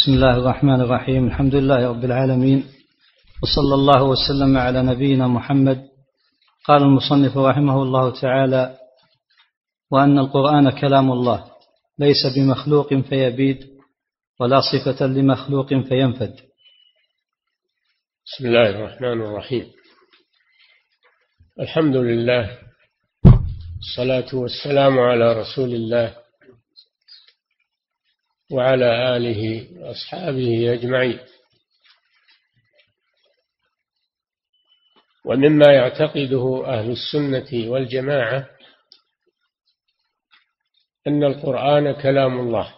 بسم الله الرحمن الرحيم الحمد لله رب العالمين وصلى الله وسلم على نبينا محمد قال المصنف رحمه الله تعالى وأن القرآن كلام الله ليس بمخلوق فيبيد ولا صفة لمخلوق فينفد بسم الله الرحمن الرحيم الحمد لله الصلاة والسلام على رسول الله وعلى آله وأصحابه أجمعين. ومما يعتقده أهل السنة والجماعة أن القرآن كلام الله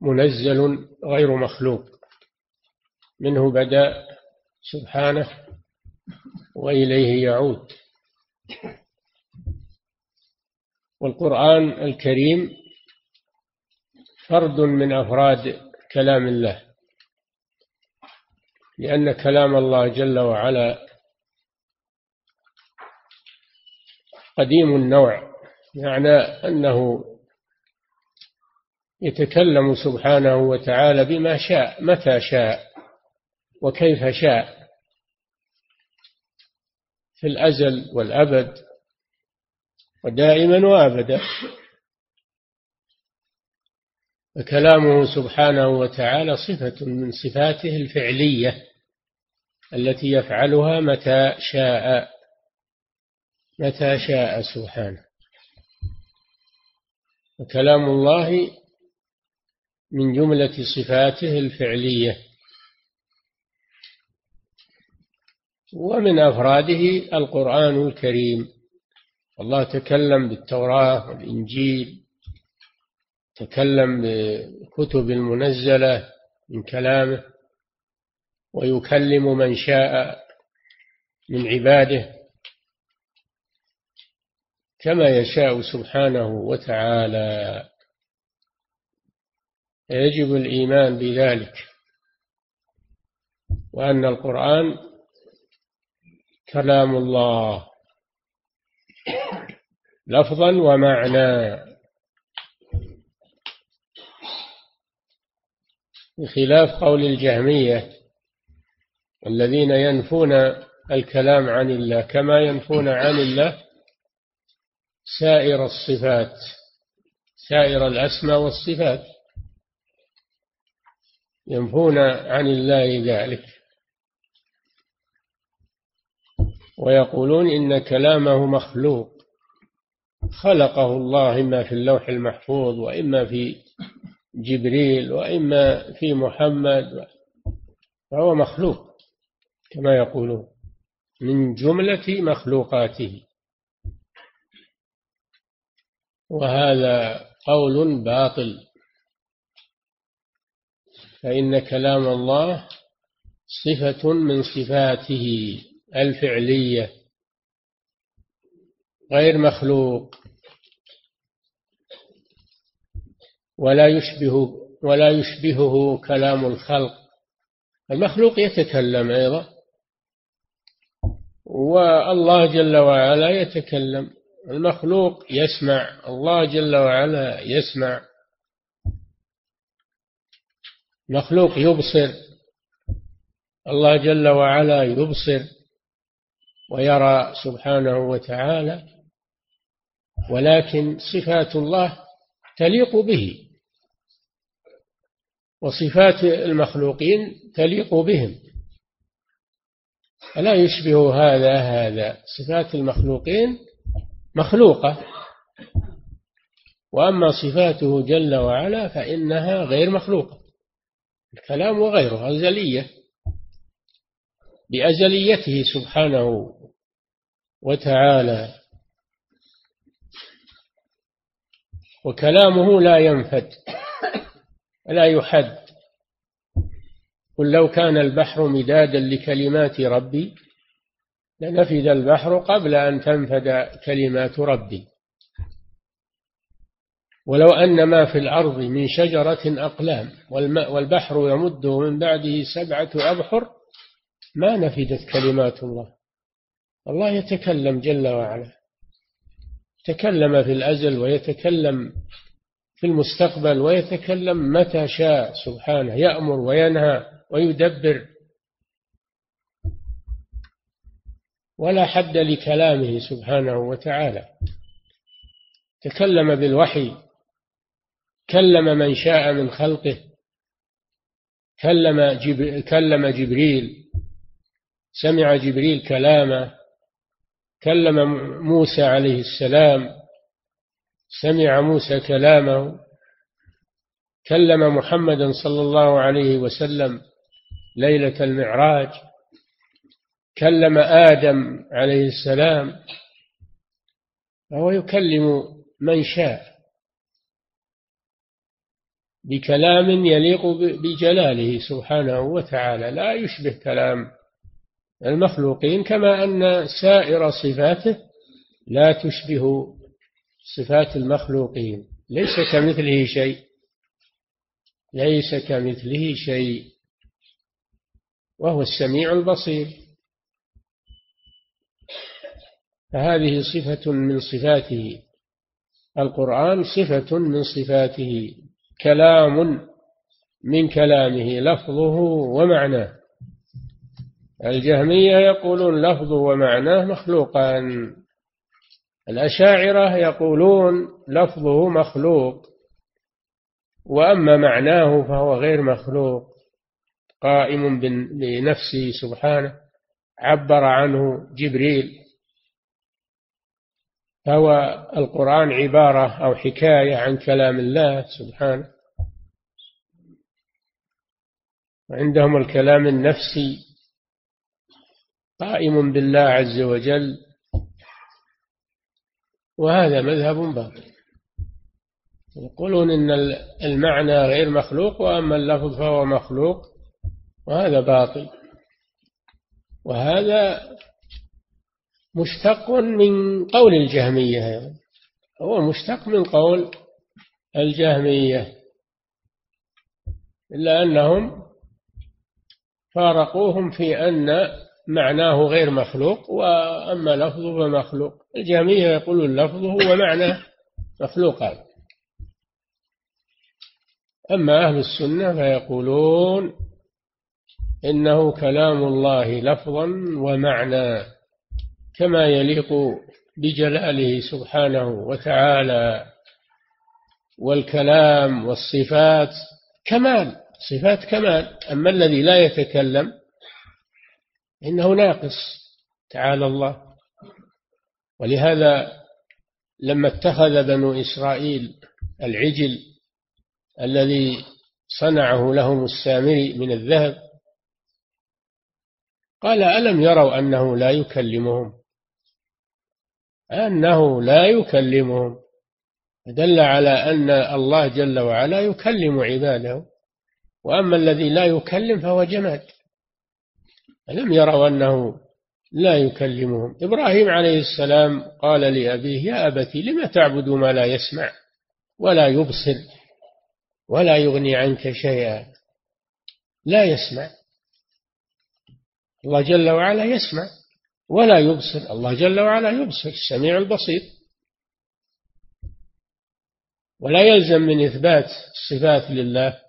منزل غير مخلوق منه بدأ سبحانه وإليه يعود. والقرآن الكريم فرد من أفراد كلام الله لأن كلام الله جل وعلا قديم النوع يعني أنه يتكلم سبحانه وتعالى بما شاء متى شاء وكيف شاء في الأزل والأبد ودائما وأبدا. فكلامه سبحانه وتعالى صفة من صفاته الفعلية التي يفعلها متى شاء متى شاء سبحانه. وكلام الله من جملة صفاته الفعلية. ومن أفراده القرآن الكريم. الله تكلم بالتوراة والإنجيل. تكلم بالكتب المنزلة من كلامه ويكلم من شاء من عباده كما يشاء سبحانه وتعالى. يجب الإيمان بذلك وأن القرآن كلام الله لفظا ومعنى بخلاف قول الجهمية الذين ينفون الكلام عن الله كما ينفون عن الله سائر الصفات سائر الأسماء والصفات. ينفون عن الله ذلك. ويقولون إن كلامه مخلوق خلقه الله إما في اللوح المحفوظ وإما في جبريل وإما في محمد فهو مخلوق كما يقولون من جملة مخلوقاته. وهذا قول باطل. فإن كلام الله صفة من صفاته الفعلية غير مخلوق. ولا يشبه ولا يشبهه كلام الخلق. المخلوق يتكلم أيضا. والله جل وعلا يتكلم. المخلوق يسمع. الله جل وعلا يسمع. مخلوق يبصر. الله جل وعلا يبصر ويرى سبحانه وتعالى. ولكن صفات الله تليق به. وصفات المخلوقين تليق بهم. فلا يشبه هذا هذا؟ صفات المخلوقين مخلوقة. وأما صفاته جل وعلا فإنها غير مخلوقة. الكلام وغيره أزلية. بأزليته سبحانه وتعالى. وكلامه لا ينفد. لا يحد. قل لو كان البحر مدادا لكلمات ربي لنفد البحر قبل أن تنفد كلمات ربي. ولو أن ما في الأرض من شجرة أقلام والبحر يمده من بعده سبعة أبحر ما نفدت كلمات الله. الله يتكلم جل وعلا تكلم في الأزل ويتكلم في المستقبل ويتكلم متى شاء سبحانه يأمر وينهى ويدبر. ولا حد لكلامه سبحانه وتعالى. تكلم بالوحي كلم من شاء من خلقه كلم جب... كلم جبريل سمع جبريل كلامه كلم موسى عليه السلام. سمع موسى كلامه كلم محمدا صلى الله عليه وسلم ليلة المعراج كلم آدم عليه السلام فهو يكلم من شاء بكلام يليق بجلاله سبحانه وتعالى لا يشبه كلام المخلوقين كما أن سائر صفاته لا تشبه صفات المخلوقين. ليس كمثله شيء. ليس كمثله شيء. وهو السميع البصير. فهذه صفة من صفاته. القرآن صفة من صفاته. كلام من كلامه لفظه ومعناه. الجهمية يقولون لفظه ومعناه مخلوقان. الأشاعرة يقولون لفظه مخلوق وأما معناه فهو غير مخلوق قائم بنفسه سبحانه عبر عنه جبريل. فهو القرآن عبارة أو حكاية عن كلام الله سبحانه. وعندهم الكلام النفسي قائم بالله عز وجل. وهذا مذهب باطل. يقولون إن المعنى غير مخلوق وأما اللفظ فهو مخلوق وهذا باطل. وهذا مشتق من قول الجهمية هو مشتق من قول الجهمية إلا أنهم فارقوهم في أن معناه غير مخلوق وأما لفظه فمخلوق الجهمية يقولون لفظه ومعناه مخلوقان. أما أهل السنة فيقولون إنه كلام الله لفظا ومعنى كما يليق بجلاله سبحانه وتعالى والكلام والصفات كمال صفات كمال. أما الذي لا يتكلم إنه ناقص تعالى الله. ولهذا لما اتخذ بنو إسرائيل العجل الذي صنعه لهم السامري من الذهب قال ألم يروا أنه لا يكلمهم؟ أنه لا يكلمهم. دل على أن الله جل وعلا يكلم عباده وأما الذي لا يكلم فهو جماد. ألم يروا أنه لا يكلمهم. إبراهيم عليه السلام قال لأبيه يا أبت لم تعبد ما لا يسمع ولا يبصر ولا يغني عنك شيئا؟ لا يسمع. الله جل وعلا يسمع ولا يبصر. الله جل وعلا يبصر السميع البصير. ولا يلزم من إثبات الصفات لله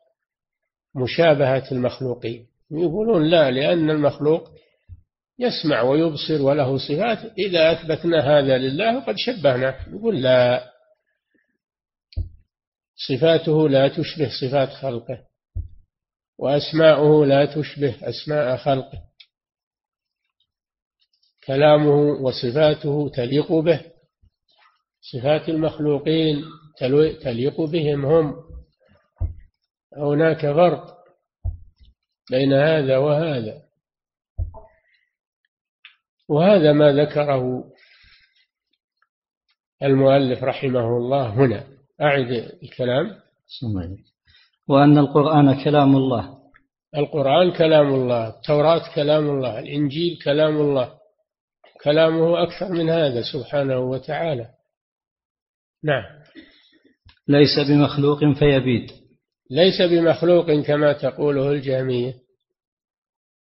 مشابهة المخلوقين. يقولون لا لأن المخلوق يسمع ويبصر وله صفات إذا أثبتنا هذا لله فقد شبهنا. يقول لا صفاته لا تشبه صفات خلقه وأسماؤه لا تشبه أسماء خلقه. كلامه وصفاته تليق به صفات المخلوقين تليق بهم هم. هناك فرق بين هذا وهذا. وهذا ما ذكره المؤلف رحمه الله هنا. أعد الكلام. وأن القرآن كلام الله. القرآن كلام الله. التوراة كلام الله. الإنجيل كلام الله. كلامه أكثر من هذا سبحانه وتعالى. نعم. ليس بمخلوق فيبيد ليس بمخلوق كما تقوله الجهمية.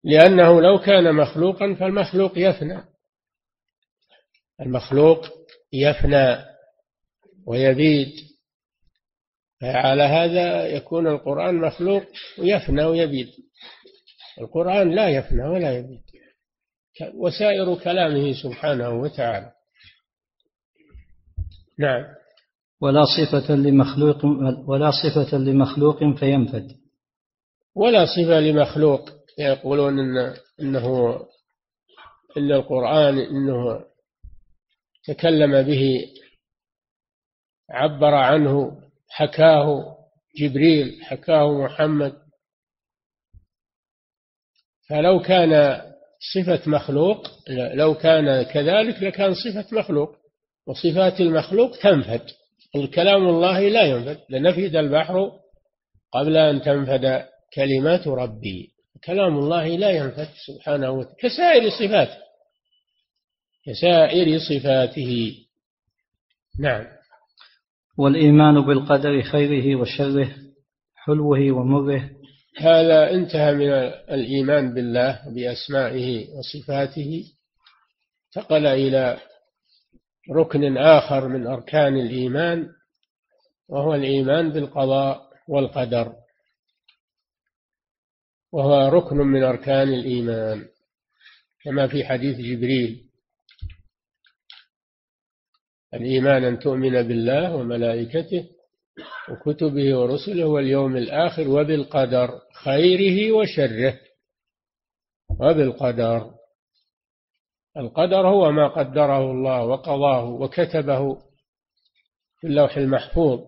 لأنه لو كان مخلوقا فالمخلوق يفنى. المخلوق يفنى ويبيد. على هذا يكون القرآن مخلوق ويفنى ويبيد. القرآن لا يفنى ولا يبيد. وسائر كلامه سبحانه وتعالى. نعم. ولا صفة لمخلوق ولا صفة لمخلوق فينفد. ولا صفة لمخلوق يقولون إن إنه إن القرآن إنه تكلم به عبر عنه حكاه جبريل حكاه محمد. فلو كان صفة مخلوق لو كان كذلك لكان صفة مخلوق وصفات المخلوق تنفد. الكلام الله لا ينفد لنفد البحر قبل أن تنفد كلمات ربي. كلام الله لا ينفد سبحانه وتعالى كسائر صفاته كسائر صفاته. نعم. والإيمان بالقدر خيره وشره حلوة ومره. هذا انتهى من الإيمان بالله بأسمائه وصفاته. انتقل إلى ركن آخر من أركان الإيمان وهو الإيمان بالقضاء والقدر. وهو ركن من أركان الإيمان كما في حديث جبريل. الإيمان أن تؤمن بالله وملائكته وكتبه ورسله واليوم الآخر وبالقدر خيره وشره. وبالقدر. القدر هو ما قدره الله وقضاه وكتبه في اللوح المحفوظ.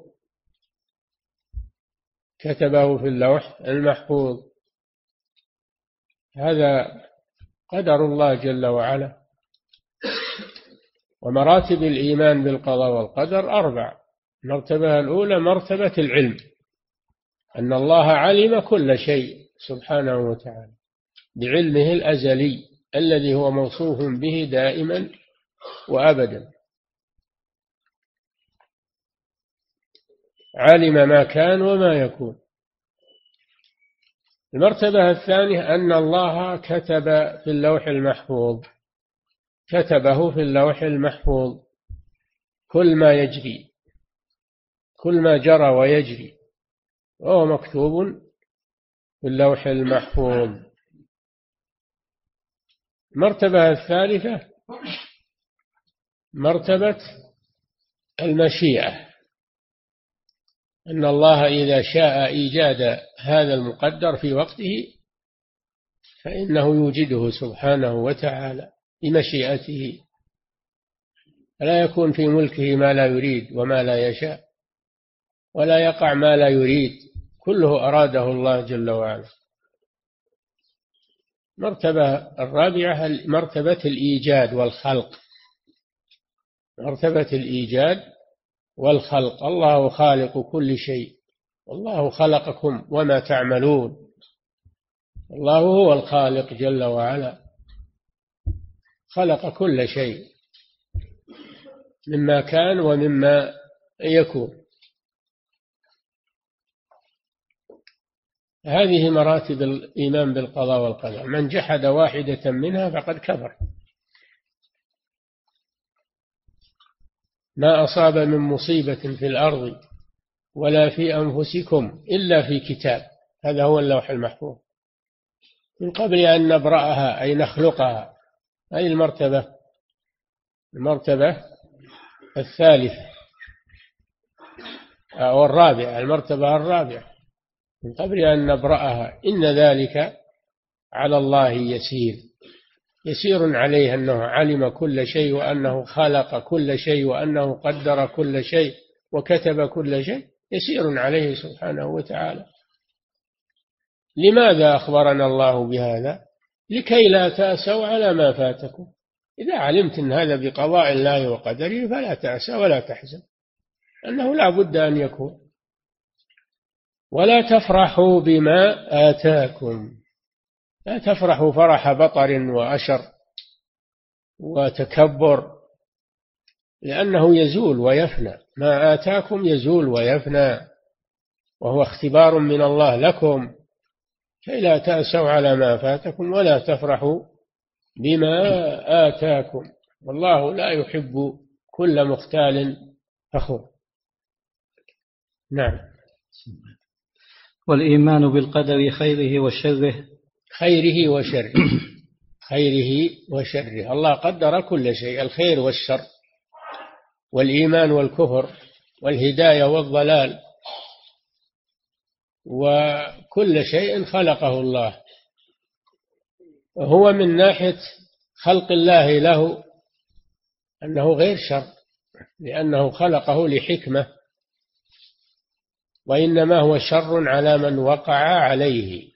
كتبه في اللوح المحفوظ. هذا قدر الله جل وعلا. ومراتب الإيمان بالقضاء والقدر أربع. المرتبة الأولى مرتبة العلم أن الله علم كل شيء سبحانه وتعالى بعلمه الأزلي الذي هو موصوف به دائما وأبدا. علم ما كان وما يكون. المرتبة الثانية أن الله كتب في اللوح المحفوظ. كتبه في اللوح المحفوظ. كل ما يجري. كل ما جرى ويجري. وهو مكتوب في اللوح المحفوظ. المرتبة الثالثة مرتبة المشيئة. أن الله إذا شاء إيجاد هذا المقدر في وقته فإنه يوجده سبحانه وتعالى بمشيئته. لا يكون في ملكه ما لا يريد وما لا يشاء ولا يقع ما لا يريد كله أراده الله جل وعلا. مرتبة الرابعة مرتبة الإيجاد والخلق. مرتبة الإيجاد والخلق الله خالق كل شيء. والله خلقكم وما تعملون. الله هو الخالق جل وعلا. خلق كل شيء. مما كان ومما يكون. هذه مراتب الإيمان بالقضاء والقدر. من جحد واحدة منها فقد كفر. ما أصاب من مصيبة في الأرض ولا في أنفسكم إلا في كتاب. هذا هو اللوح المحفوظ. من قبل أن نبرأها أي نخلقها هذه المرتبة؟ المرتبة الثالثة أو الرابعة المرتبة الرابعة. من قبل أن نبرأها إن ذلك على الله يسير. يسير عليه أنه علم كل شيء وأنه خلق كل شيء وأنه قدر كل شيء وكتب كل شيء يسير عليه سبحانه وتعالى. لماذا أخبرنا الله بهذا؟ لكي لا تأسوا على ما فاتكم. إذا علمت أن هذا بقضاء الله وقدره فلا تأسى ولا تحزن أنه لا بد أن يكون. ولا تفرحوا بما آتاكم. لا تفرحوا فرح بطر وأشر وتكبر لأنه يزول ويفنى. ما آتاكم يزول ويفنى وهو اختبار من الله لكم. كي لا تأسوا على ما فاتكم ولا تفرحوا بما آتاكم. والله لا يحب كل مختال فخور. نعم. والإيمان بالقدر خيره وشره خيره وشره. خيره وشره. الله قدر كل شيء الخير والشر والإيمان والكفر والهداية والضلال. وكل شيء خلقه الله. هو من ناحية خلق الله له أنه غير شر لأنه خلقه لحكمة. وإنما هو شر على من وقع عليه.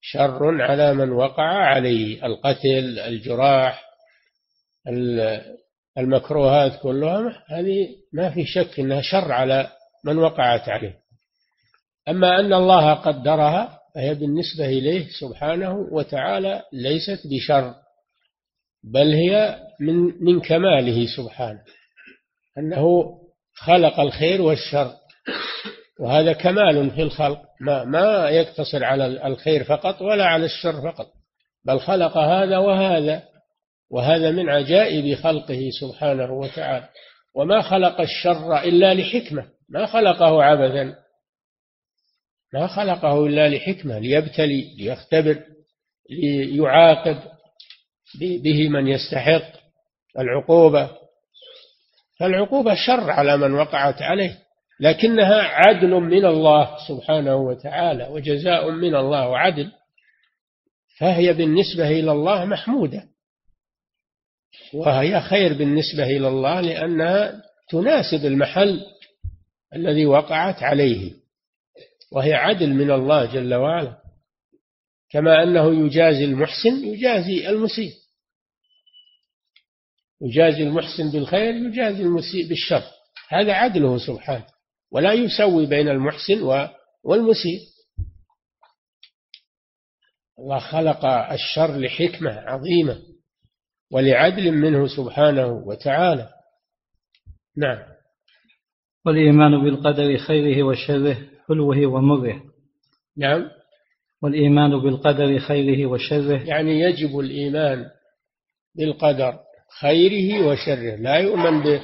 شر على من وقع عليه. القتل الجراح المكروهات كلها هذه ما في شك إنها شر على من وقعت عليه. أما أن الله قدرها فهي بالنسبة إليه سبحانه وتعالى ليست بشر بل هي من من كماله سبحانه. أنه خلق الخير والشر. وهذا كمال في الخلق. ما ما يقتصر على الخير فقط ولا على الشر فقط بل خلق هذا وهذا وهذا من عجائب خلقه سبحانه وتعالى. وما خلق الشر إلا لحكمة. ما خلقه عبثا ما خلقه إلا لحكمة ليبتلي ليختبر ليعاقب به من يستحق العقوبة. فالعقوبة شر على من وقعت عليه. لكنها عدل من الله سبحانه وتعالى وجزاء من الله وعدل فهي بالنسبة إلى الله محمودة. وهي خير بالنسبة إلى الله لأنها تناسب المحل الذي وقعت عليه وهي عدل من الله جل وعلا. كما أنه يجازي المحسن يجازي المسيء. يجازي المحسن بالخير يجازي المسيء بالشر. هذا عدله سبحانه. ولا يسوي بين المحسن والمسيء. الله خلق الشر لحكمة عظيمة ولعدل منه سبحانه وتعالى. نعم. والإيمان بالقدر خيره وشره حلوة ومره. نعم. والإيمان بالقدر خيره وشره. يعني يجب الإيمان بالقدر خيره وشره لا يؤمن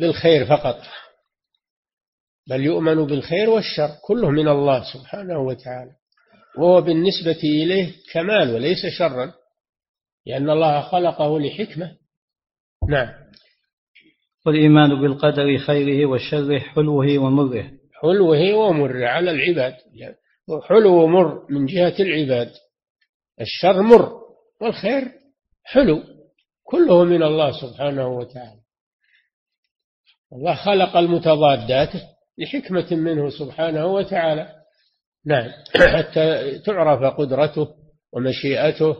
بالخير فقط. بل يؤمن بالخير والشر كله من الله سبحانه وتعالى. وهو بالنسبة إليه كمال وليس شرا لأن الله خلقه لحكمة. نعم. والإيمان بالقدر خيره وشره حلوة ومره. حلوة ومره على العباد. حلو ومر من جهة العباد. الشر مر والخير حلو كله من الله سبحانه وتعالى. الله خلق المتضادات. لحكمة منه سبحانه وتعالى. نعم. حتى تعرف قدرته ومشيئته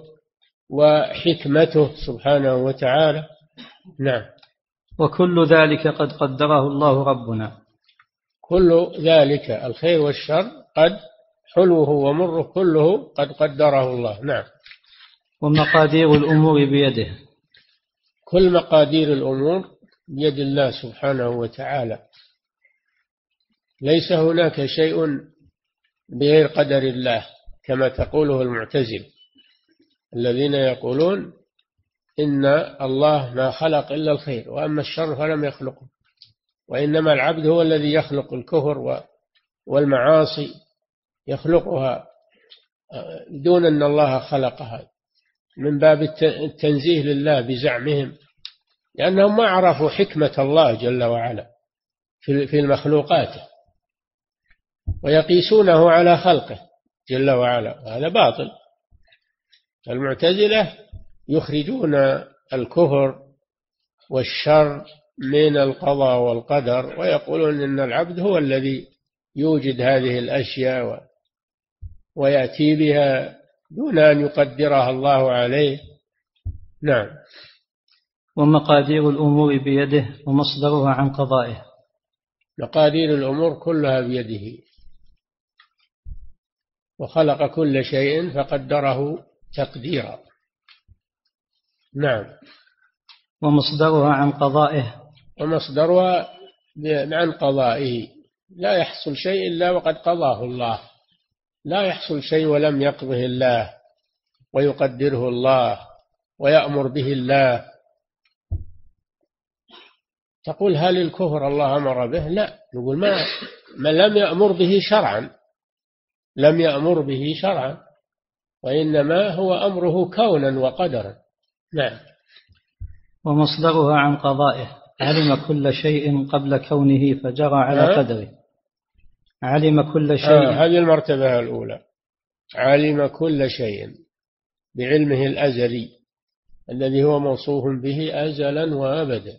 وحكمته سبحانه وتعالى. نعم. وكل ذلك قد قدره الله ربنا. كل ذلك الخير والشر قد حلوة ومره كله قد قدره الله. نعم. ومقادير الأمور بيده. كل مقادير الأمور بيد الله سبحانه وتعالى. ليس هناك شيء بغير قدر الله كما تقوله المعتزل الذين يقولون إن الله ما خلق إلا الخير وأما الشر فلم يخلقه وإنما العبد هو الذي يخلق الكفر والمعاصي يخلقها دون أن الله خلقها من باب التنزيه لله بزعمهم لأنهم ما عرفوا حكمة الله جل وعلا في المخلوقات. ويقيسونه على خلقه جل وعلا هذا باطل. المعتزلة يخرجون الكفر والشر من القضاء والقدر ويقولون إن العبد هو الذي يوجد هذه الأشياء ويأتي بها دون أن يقدرها الله عليه. نعم. ومقادير الأمور بيده ومصدرها عن قضائه. مقادير الأمور كلها بيده. وخلق كل شيء فقدره تقديرا. نعم. ومصدرها عن قضائه. ومصدرها عن قضائه. لا يحصل شيء إلا وقد قضاه الله. لا يحصل شيء ولم يقضه الله ويقدره الله ويأمر به الله. تقول هل الكفر الله أمر به؟ لا. نقول ما من لم يأمر به شرعا. لم يأمر به شرعا وإنما هو أمره كونا وقدرا. نعم. ومصدرها عن قضائه. علم كل شيء قبل كونه فجرى على قدره. علم كل شيء. آه هذه المرتبة الأولى. علم كل شيء بعلمه الأزلي الذي هو موصوف به أزلا وأبدا.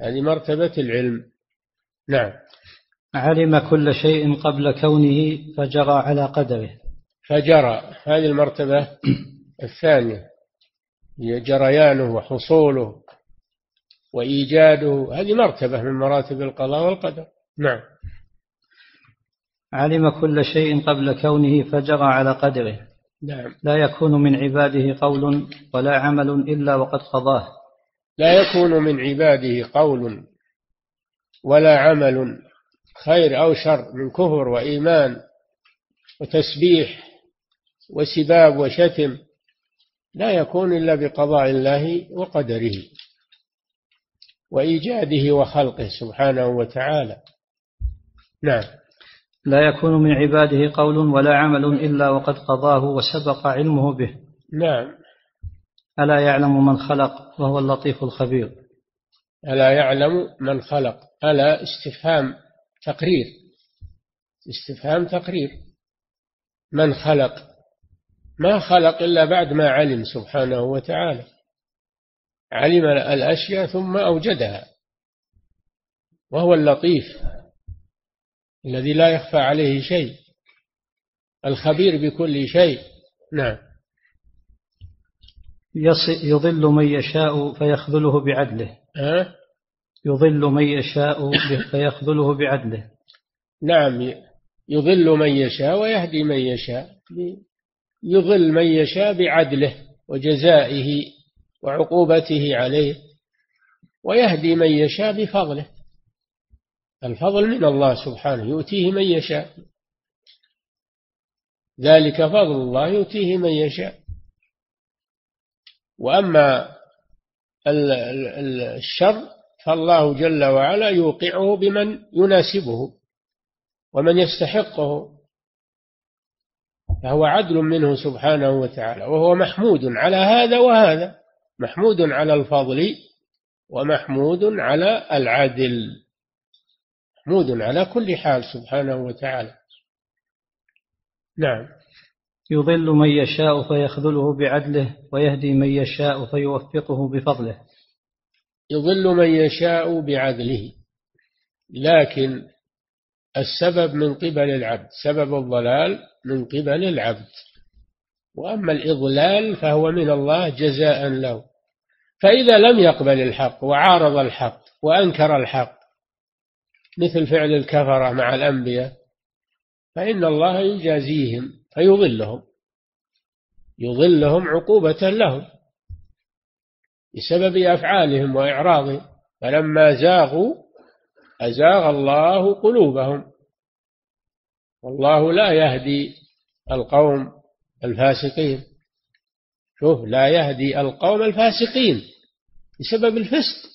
هذه مرتبة العلم. نعم. علم كل شيء قبل كونه فجرى على قدره. فجرى. هذه المرتبة الثانية. هي جريانه وحصوله وإيجاده. هذه مرتبة من مراتب القضاء والقدر. نعم. علم كل شيء قبل كونه فجرى على قدره. نعم. لا يكون من عباده قول ولا عمل إلا وقد قضاه. لا يكون من عباده قول ولا عمل خير أو شر من كفر وإيمان وتسبيح وسباب وشتم لا يكون إلا بقضاء الله وقدره وإيجاده وخلقه سبحانه وتعالى. نعم. لا يكون من عباده قول ولا عمل إلا وقد قضاه وسبق علمه به. نعم. ألا يعلم من خلق وهو اللطيف الخبير. ألا يعلم من خلق. ألا استفهام تقرير. استفهام تقرير. من خلق. ما خلق إلا بعد ما علم سبحانه وتعالى. علم الأشياء ثم أوجدها. وهو اللطيف الذي لا يخفى عليه شيء. الخبير بكل شيء. نعم. يضل من يشاء فيخذله بعدله. أه؟ يضل من يشاء فيخذله بعدله. نعم يضل من يشاء ويهدي من يشاء. يضل من يشاء بعدله وجزائه وعقوبته عليه ويهدي من يشاء بفضله. الفضل من الله سبحانه يؤتيه من يشاء. ذلك فضل الله يؤتيه من يشاء. وأما الشر فالله جل وعلا يوقعه بمن يناسبه ومن يستحقه فهو عدل منه سبحانه وتعالى وهو محمود على هذا وهذا محمود على الفضل ومحمود على العدل محمود على كل حال سبحانه وتعالى. نعم. يضل من يشاء فيخذله بعدله ويهدي من يشاء فيوفقه بفضله. يضل من يشاء بعدله. لكن السبب من قبل العبد سبب الضلال من قبل العبد. وأما الإضلال فهو من الله جزاء له. فإذا لم يقبل الحق وعارض الحق وأنكر الحق مثل فعل الكفرة مع الأنبياء فإن الله يجازيهم فيضلهم يضلهم عقوبة لهم. بسبب أفعالهم وإعراضهم فلما زاغوا أزاغ الله قلوبهم. والله لا يهدي القوم الفاسقين. شوف لا يهدي القوم الفاسقين بسبب الفسق.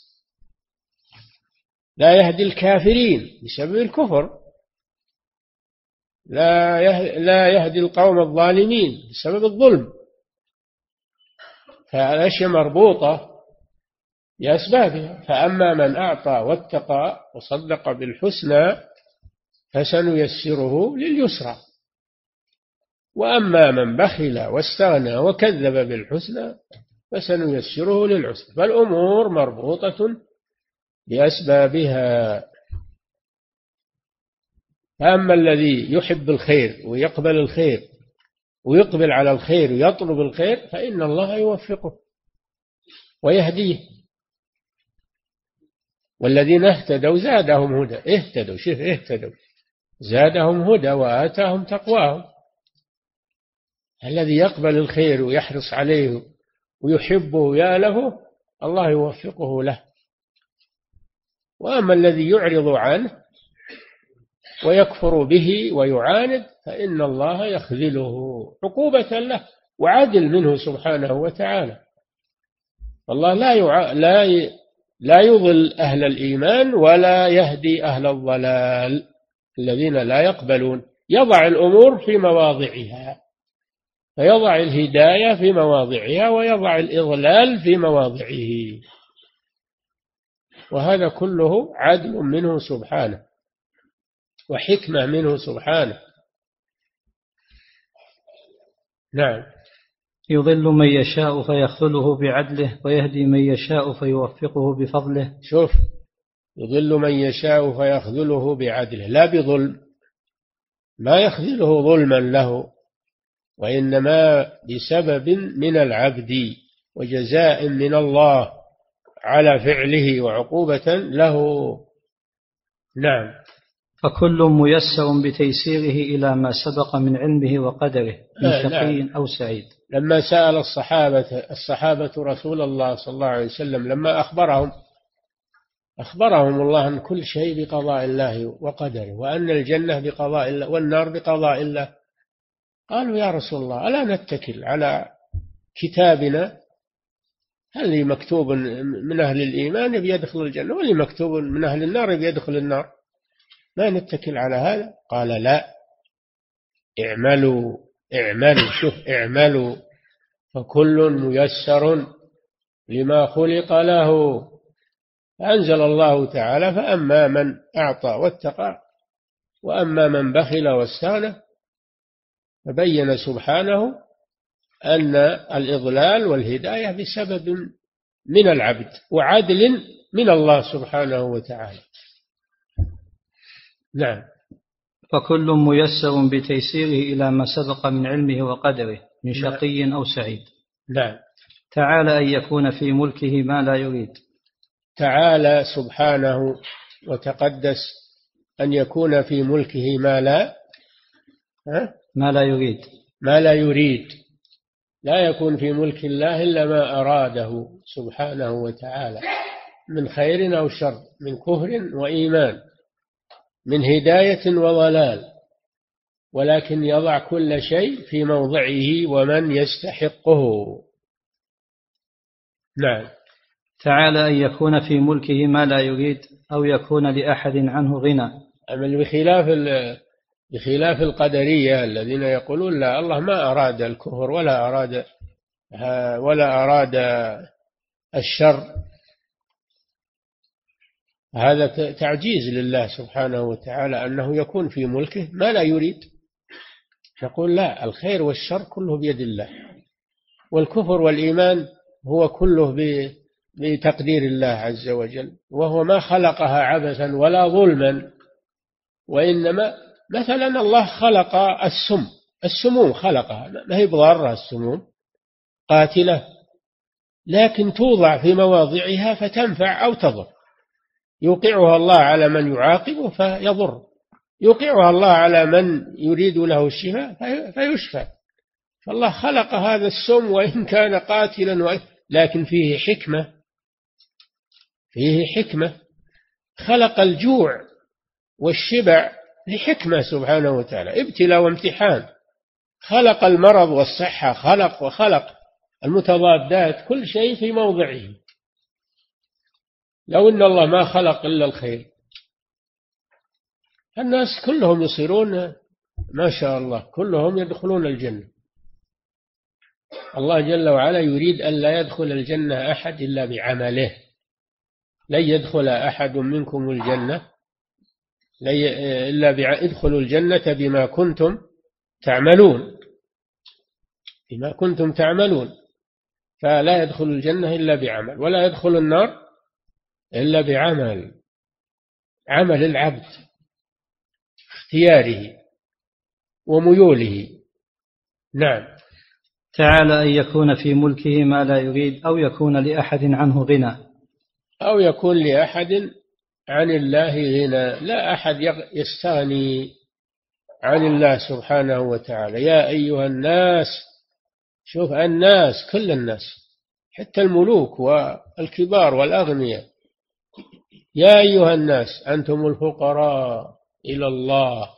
لا يهدي الكافرين بسبب الكفر. لا لا يهدي القوم الظالمين بسبب الظلم. فالأشياء مربوطة بأسبابها فأما من أعطى واتقى وصدق بالحسنى فسنيسره لليسرى. وأما من بخل واستغنى وكذب بالحسنى فسنيسره للعسرى. فالأمور مربوطة بأسبابها فأما الذي يحب الخير ويقبل الخير ويقبل على الخير ويطلب الخير فإن الله يوفقه ويهديه. والذين اهتدوا زادهم هدى. اهتدوا شوف اهتدوا. زادهم هدى وآتاهم تقواهم. الذي يقبل الخير ويحرص عليه ويحبه ويأله الله يوفقه له. وأما الذي يعرض عنه ويكفر به ويعاند فإن الله يخذله عقوبة له وعدل منه سبحانه وتعالى. الله لا. لا لا يضل أهل الإيمان ولا يهدي أهل الضلال الذين لا يقبلون. يضع الأمور في مواضعها فيضع الهداية في مواضعها ويضع الإضلال في مواضعه. وهذا كله عدل منه سبحانه وحكمة منه سبحانه. نعم. يضل من يشاء فيخذله بعدله ويهدي من يشاء فيوفقه بفضله. شوف يضل من يشاء فيخذله بعدله لا بظلم. ما يخذله ظلما له وإنما بسبب من العبد وجزاء من الله على فعله وعقوبة له. نعم. فكل ميسر بتيسيره إلى ما سبق من علمه وقدره من شقي نعم. أو سعيد. لما سأل الصحابة الصحابة رسول الله صلى الله عليه وسلم لما أخبرهم أخبرهم الله أن كل شيء بقضاء الله وقدره وأن الجنة بقضاء الله والنار بقضاء الله قالوا يا رسول الله ألا نتكل على كتابنا؟ هل مكتوب من أهل الإيمان بيدخل الجنة واللي مكتوب من أهل النار بيدخل النار؟ ما نتكل على هذا. قال لا. اعملوا اعملوا شوف اعملوا. فكل ميسر لما خلق له. فأنزل الله تعالى فأما من أعطى واتقى وأما من بخل واستغنى فبين سبحانه أن الإضلال والهداية بسبب من العبد وعدل من الله سبحانه وتعالى. نعم. فكل ميسر بتيسيره إلى ما سبق من علمه وقدره من نعم. شقي أو سعيد. نعم. تعالى أن يكون في ملكه ما لا يريد. تعالى سبحانه وتقدس أن يكون في ملكه ما لا ها؟ ما لا يريد. ما لا يريد. لا يكون في ملك الله إلا ما أراده سبحانه وتعالى من خير أو شر من كفر وإيمان. من هداية وضلال ولكن يضع كل شيء في موضعه ومن يستحقه. نعم. تعالى أن يكون في ملكه ما لا يريد أو يكون لأحد عنه غنى. أما بخلاف بخلاف القدرية الذين يقولون لا الله ما أراد الكفر ولا أراد ولا أراد الشر. هذا تعجيز لله سبحانه وتعالى أنه يكون في ملكه ما لا يريد. يقول لا الخير والشر كله بيد الله. والكفر والإيمان هو كله بتقدير الله عز وجل. وهو ما خلقها عبثا ولا ظلما. وإنما مثلا الله خلق السم. السموم خلقها. ما هي بضارة السموم؟ قاتلة. لكن توضع في مواضعها فتنفع أو تضر. يوقعها الله على من يعاقبه فيضر. يوقعها الله على من يريد له الشفاء في- فيشفى. فالله خلق هذا السم وإن كان قاتلا لكن فيه حكمة. فيه حكمة. خلق الجوع والشبع لحكمة سبحانه وتعالى. ابتلاء وامتحان. خلق المرض والصحة. خلق وخلق المتضادات. كل شيء في موضعه. لو إن الله ما خلق إلا الخير. الناس كلهم يصيرون ما شاء الله كلهم يدخلون الجنة. الله جل وعلا يريد أن لا يدخل الجنة أحد إلا بعمله. لن يدخل أحد منكم إلا بع- ادخلوا الجنة بما كنتم تعملون. بما كنتم تعملون. فلا يدخل الجنة إلا بعمل ولا يدخل النار إلا بعمل عمل العبد اختياره وميوله. نعم. تعالى أن يكون في ملكه ما لا يريد أو يكون لأحد عنه غنى. أو يكون لأحد عن الله غنى. لا أحد يستغني عن الله سبحانه وتعالى. يا أيها الناس شوف الناس كل الناس حتى الملوك والكبار والأغنياء. يا أيها الناس أنتم الفقراء إلى الله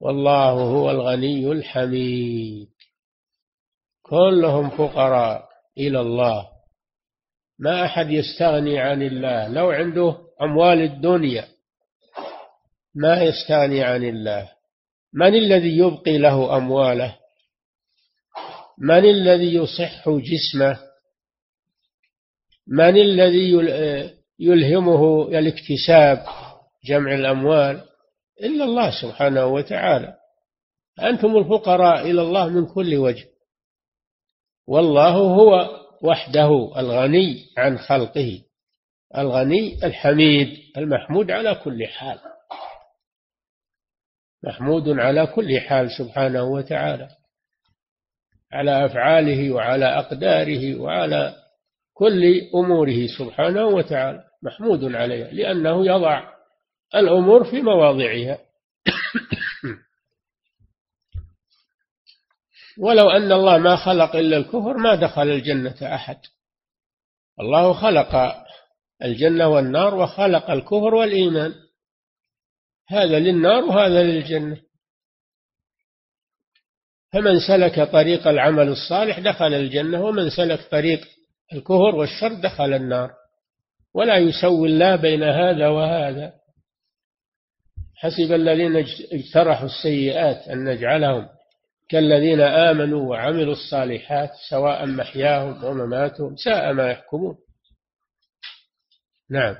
والله هو الغني الحميد. كلهم فقراء إلى الله. ما أحد يستغني عن الله لو عنده أموال الدنيا. ما يستغني عن الله. من الذي يبقي له أمواله؟ من الذي يصح جسمه؟ من الذي يلهمه الاكتساب جمع الأموال إلا الله سبحانه وتعالى. أنتم الفقراء إلى الله من كل وجه. والله هو وحده الغني عن خلقه الغني الحميد المحمود على كل حال. محمود على كل حال سبحانه وتعالى. على أفعاله وعلى أقداره وعلى كل أموره سبحانه وتعالى. محمود عليها لأنه يضع الأمور في مواضعها. ولو أن الله ما خلق إلا الكفر ما دخل الجنة أحد. الله خلق الجنة والنار وخلق الكفر والإيمان. هذا للنار وهذا للجنة. فمن سلك طريق العمل الصالح دخل الجنة ومن سلك طريق الكفر والشر دخل النار. ولا يسوي الله بين هذا وهذا. حسب الذين اجترحوا السيئات أن نجعلهم كالذين آمنوا وعملوا الصالحات سواء محياهم ومماتهم ساء ما يحكمون. نعم.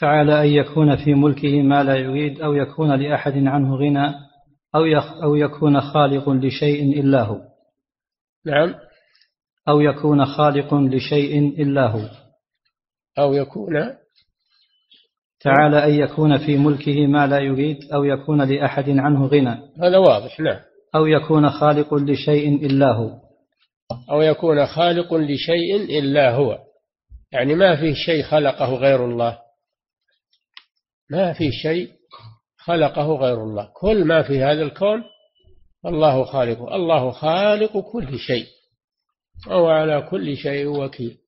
تعالى أن يكون في ملكه ما لا يريد أو يكون لأحد عنه غنى أو أو يكون خالق لشيء إلا هو. نعم. أو يكون خالق لشيء إلا هو. أو يكون تعالى أن يكون في ملكه ما لا يريد أو يكون لأحد عنه غنى. هذا واضح نعم. أو يكون خالق لشيء إلا هو. أو يكون خالق لشيء إلا هو. يعني ما فيه شيء خلقه غير الله. ما في شيء خلقه غير الله. كل ما في هذا الكون الله خالقه. الله خالق كل شيء. وهو على كل شيء وكيل.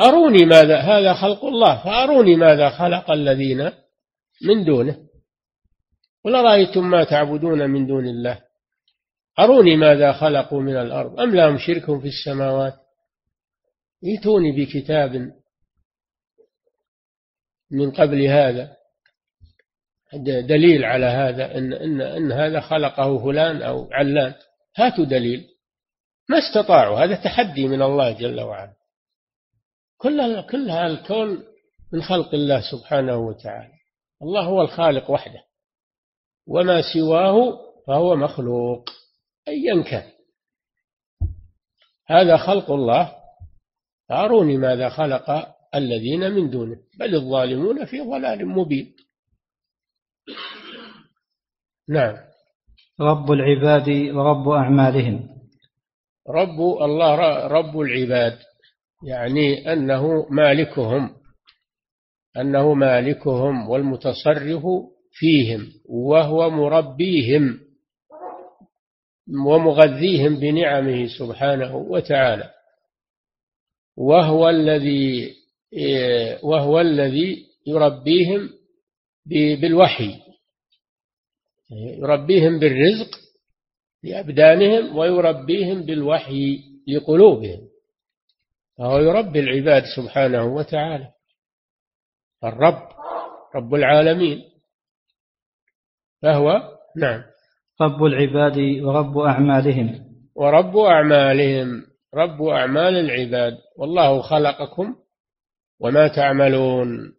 أروني ماذا هذا خلق الله فأروني ماذا خلق الذين من دونه. قل أرأيتم ما تعبدون من دون الله؟ أروني ماذا خلقوا من الأرض أم لهم شرك في السماوات؟ ائتوني بكتاب من قبل هذا. دليل على هذا إن, إن, إن هذا خلقه فلان أو علان. هاتوا دليل. ما استطاعوا. هذا تحدي من الله جل وعلا. كل كل هذا الكون من خلق الله سبحانه وتعالى. الله هو الخالق وحده. وما سواه فهو مخلوق. أيا كان. هذا خلق الله. فأروني ماذا خلق الذين من دونه. بل الظالمون في ضلال مبين. نعم. رب العباد ورب أعمالهم. رب الله رب العباد يعني أنه مالكهم أنه مالكهم والمتصرف فيهم وهو مربيهم ومغذيهم بنعمه سبحانه وتعالى. وهو الذي وهو الذي يربيهم بالوحي يربيهم بالرزق لأبدانهم ويربيهم بالوحي لقلوبهم فهو يربي العباد سبحانه وتعالى. الرب رب العالمين. فهو نعم. رب العباد ورب أعمالهم. ورب أعمالهم رب أعمال العباد. والله خلقكم وما تعملون.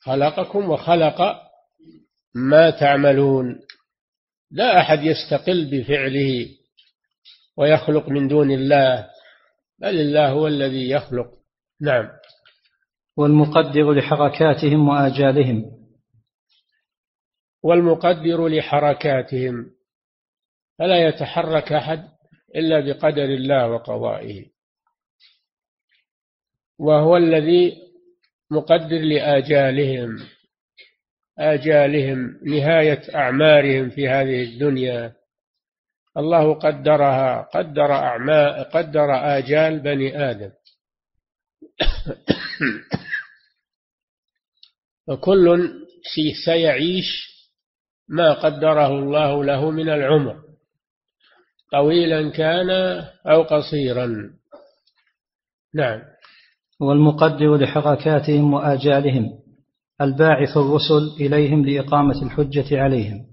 خلقكم وخلق ما تعملون. لا أحد يستقل بفعله ويخلق من دون الله بل الله هو الذي يخلق. نعم. والمقدر لحركاتهم وآجالهم. والمقدر لحركاتهم. فلا يتحرك أحد إلا بقدر الله وقضائه. وهو الذي مقدر لآجالهم. آجالهم نهاية أعمارهم في هذه الدنيا. الله قدرها قدر أعماء قدر آجال بني آدم. فكل سيعيش ما قدره الله له من العمر. طويلا كان أو قصيرا. نعم. والمقدر لحركاتهم وآجالهم. الباعث الرسل إليهم لإقامة الحجة عليهم.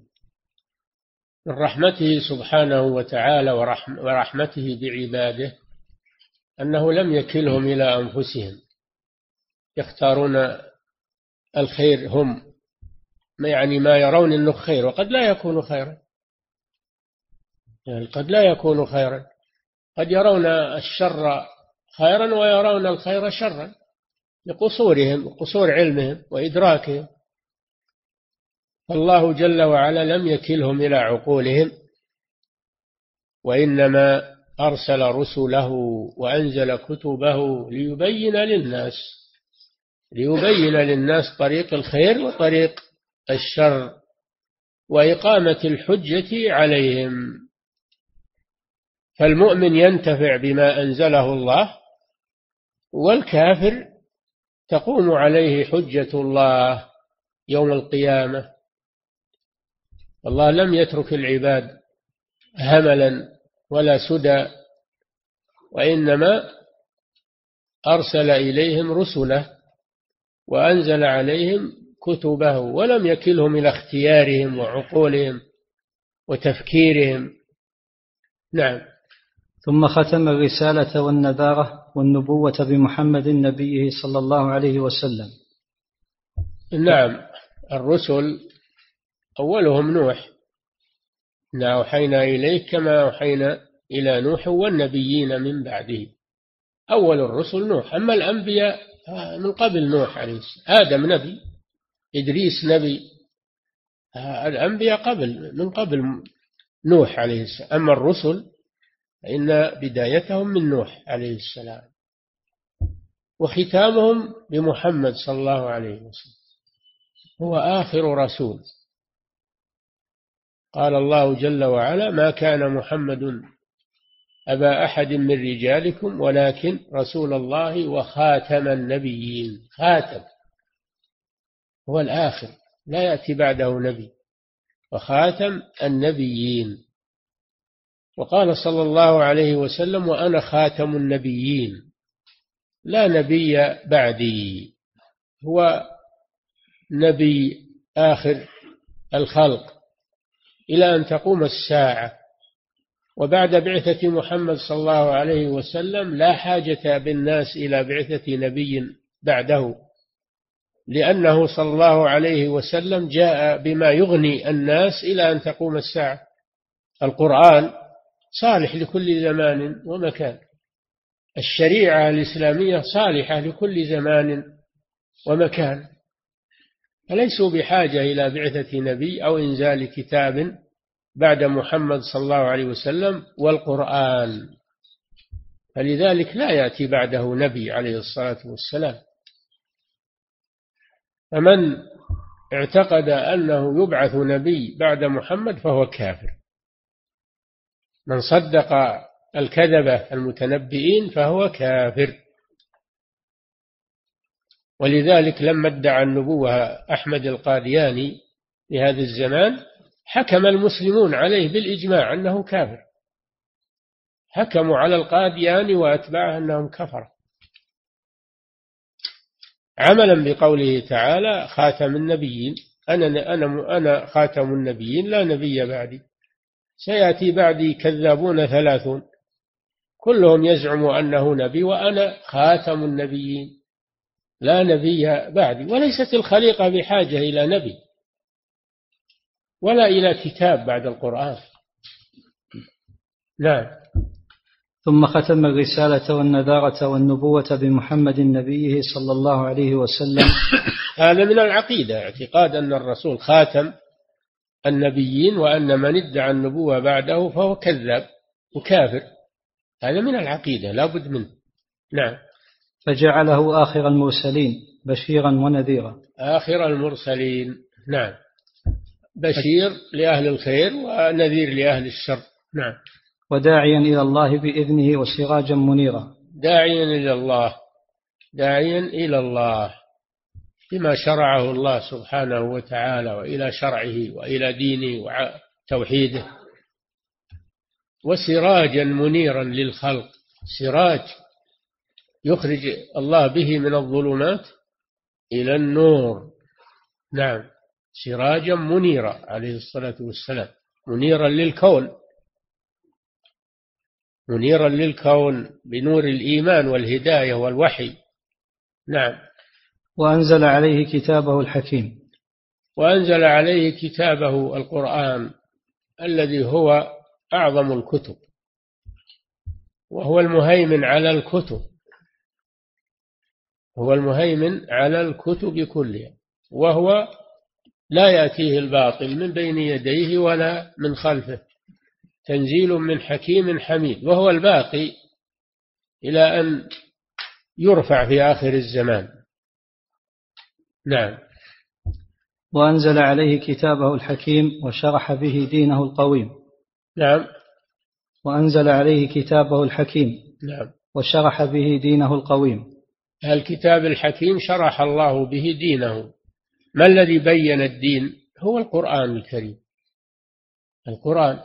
من رحمته سبحانه وتعالى ورحم ورحمته بعباده أنه لم يكلهم إلى أنفسهم. يختارون الخير هم يعني ما يرون أنه خير وقد لا يكون خيرا. يعني قد لا يكون خيرا. قد يرون الشر خيرا ويرون الخير شرا. لقصورهم قصور علمهم وإدراكهم. فالله جل وعلا لم يكلهم إلى عقولهم وإنما أرسل رسله وأنزل كتبه ليبين للناس ليبين للناس طريق الخير وطريق الشر وإقامة الحجة عليهم. فالمؤمن ينتفع بما أنزله الله والكافر تقوم عليه حجة الله يوم القيامة. الله لم يترك العباد هملا ولا سدى وإنما أرسل إليهم رسله وأنزل عليهم كتبه ولم يكلهم إلى اختيارهم وعقولهم وتفكيرهم. نعم. ثم ختم الرسالة والنذارة والنبوة بمحمد نبيه صلى الله عليه وسلم. نعم الرسل أولهم نوح. إنا أوحينا إليك كما أوحينا إلى نوح والنبيين من بعده. أول الرسل نوح أما الأنبياء من قبل نوح عليه السلام آدم نبي إدريس نبي الأنبياء قبل من قبل نوح عليه السلام. أما الرسل فإن بدايتهم من نوح عليه السلام وختامهم بمحمد صلى الله عليه وسلم. هو آخر رسول. قال الله جل وعلا ما كان محمد أبا أحد من رجالكم ولكن رسول الله وخاتم النبيين. خاتم. هو الآخر. لا يأتي بعده نبي. وخاتم النبيين. وقال صلى الله عليه وسلم وأنا خاتم النبيين. لا نبي بعدي. هو نبي آخر الخلق. إلى أن تقوم الساعة. وبعد بعثة محمد صلى الله عليه وسلم لا حاجة بالناس إلى بعثة نبي بعده. لأنه صلى الله عليه وسلم جاء بما يغني الناس إلى أن تقوم الساعة. القرآن صالح لكل زمان ومكان. الشريعة الإسلامية صالحة لكل زمان ومكان. فليسوا بحاجة إلى بعثة نبي أو إنزال كتاب بعد محمد صلى الله عليه وسلم والقرآن. فلذلك لا يأتي بعده نبي عليه الصلاة والسلام. فمن اعتقد أنه يبعث نبي بعد محمد فهو كافر. من صدق الكذبة المتنبئين فهو كافر. ولذلك لما ادعى النبوة أحمد القادياني في هذا الزمان حكم المسلمون عليه بالإجماع أنه كافر. حكموا على القادياني وأتباعه أنهم كفر عملا بقوله تعالى خاتم النبيين. أنا أنا أنا خاتم النبيين لا نبي بعدي. سيأتي بعدي كذابون ثلاثون. كلهم يزعم أنه نبي وأنا خاتم النبيين. لا نبي بعدي وليست الخليقة بحاجة إلى نبي ولا إلى كتاب بعد القرآن. نعم. ثم ختم الرسالة والنذارة والنبوة بمحمد نبيه صلى الله عليه وسلم. هذا من العقيدة اعتقاد أن الرسول خاتم النبيين وأن من ادعى النبوة بعده فهو كذاب وكافر. هذا من العقيدة لا بد منه. نعم. فجعله آخر المرسلين بشيرا ونذيرا. آخر المرسلين نعم. بشير لأهل الخير ونذير لأهل الشر نعم. وداعيا إلى الله بإذنه وسراجا منيرا. داعيا إلى الله داعيا إلى الله. بما شرعه الله سبحانه وتعالى وإلى شرعه وإلى دينه وتوحيده. وسراجا منيرا للخلق. سراج يخرج الله به من الظلمات إلى النور. نعم. سراجا منيرا عليه الصلاة والسلام. منيرا للكون. منيرا للكون بنور الإيمان والهداية والوحي. نعم. وأنزل عليه كتابه الحكيم. وأنزل عليه كتابه القرآن الذي هو أعظم الكتب وهو المهيمن على الكتب هو المهيمن على الكتب كلها وهو لا يأتيه الباطل من بين يديه ولا من خلفه تنزيل من حكيم حميد وهو الباقي إلى أن يرفع في آخر الزمان. نعم. وأنزل عليه كتابه الحكيم وشرح به دينه القويم. نعم. وأنزل عليه كتابه الحكيم نعم. وشرح به دينه القويم. الكتاب الحكيم شرح الله به دينه. ما الذي بين الدين؟ هو القرآن الكريم. القرآن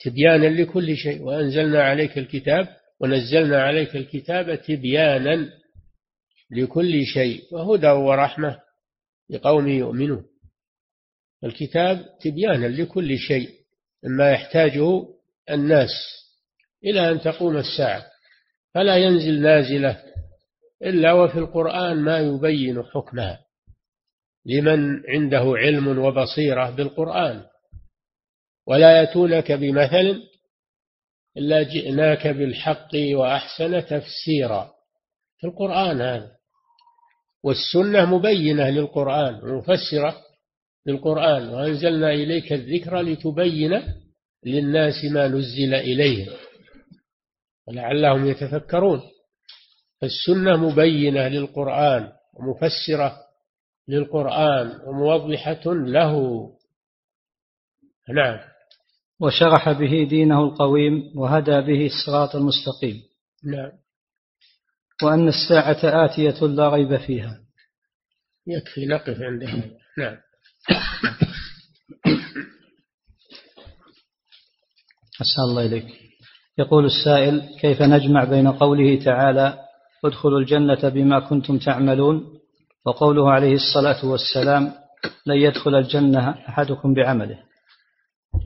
تبيانا لكل شيء. وأنزلنا عليك الكتاب ونزلنا عليك الكتاب تبيانا لكل شيء. وهدى ورحمة. لقوم يؤمنون. الكتاب تبيانا لكل شيء مما يحتاجه الناس إلى أن تقوم الساعة. فلا ينزل نازلة إلا وفي القرآن ما يبين حكمها. لمن عنده علم وبصيرة بالقرآن. ولا يأتونك بمثل إلا جئناك بالحق وأحسن تفسيرا. في القرآن هذا. والسنة مبينة للقرآن مفسرة للقرآن وأنزلنا إليك الذكر لتبين للناس ما نزل إليهم ولعلهم يتفكرون. فالسنة مبينة للقرآن ومفسرة للقرآن وموضحة له. نعم. وشرح به دينه القويم وهدى به الصراط المستقيم. نعم. وأن الساعة آتية لا ريب فيها. يكفي نقف عند هذا. نعم. أسأل الله إليك. يقول السائل كيف نجمع بين قوله تعالى ادخلوا الجنة بما كنتم تعملون وقوله عليه الصلاة والسلام لن يدخل الجنة أحدكم بعمله.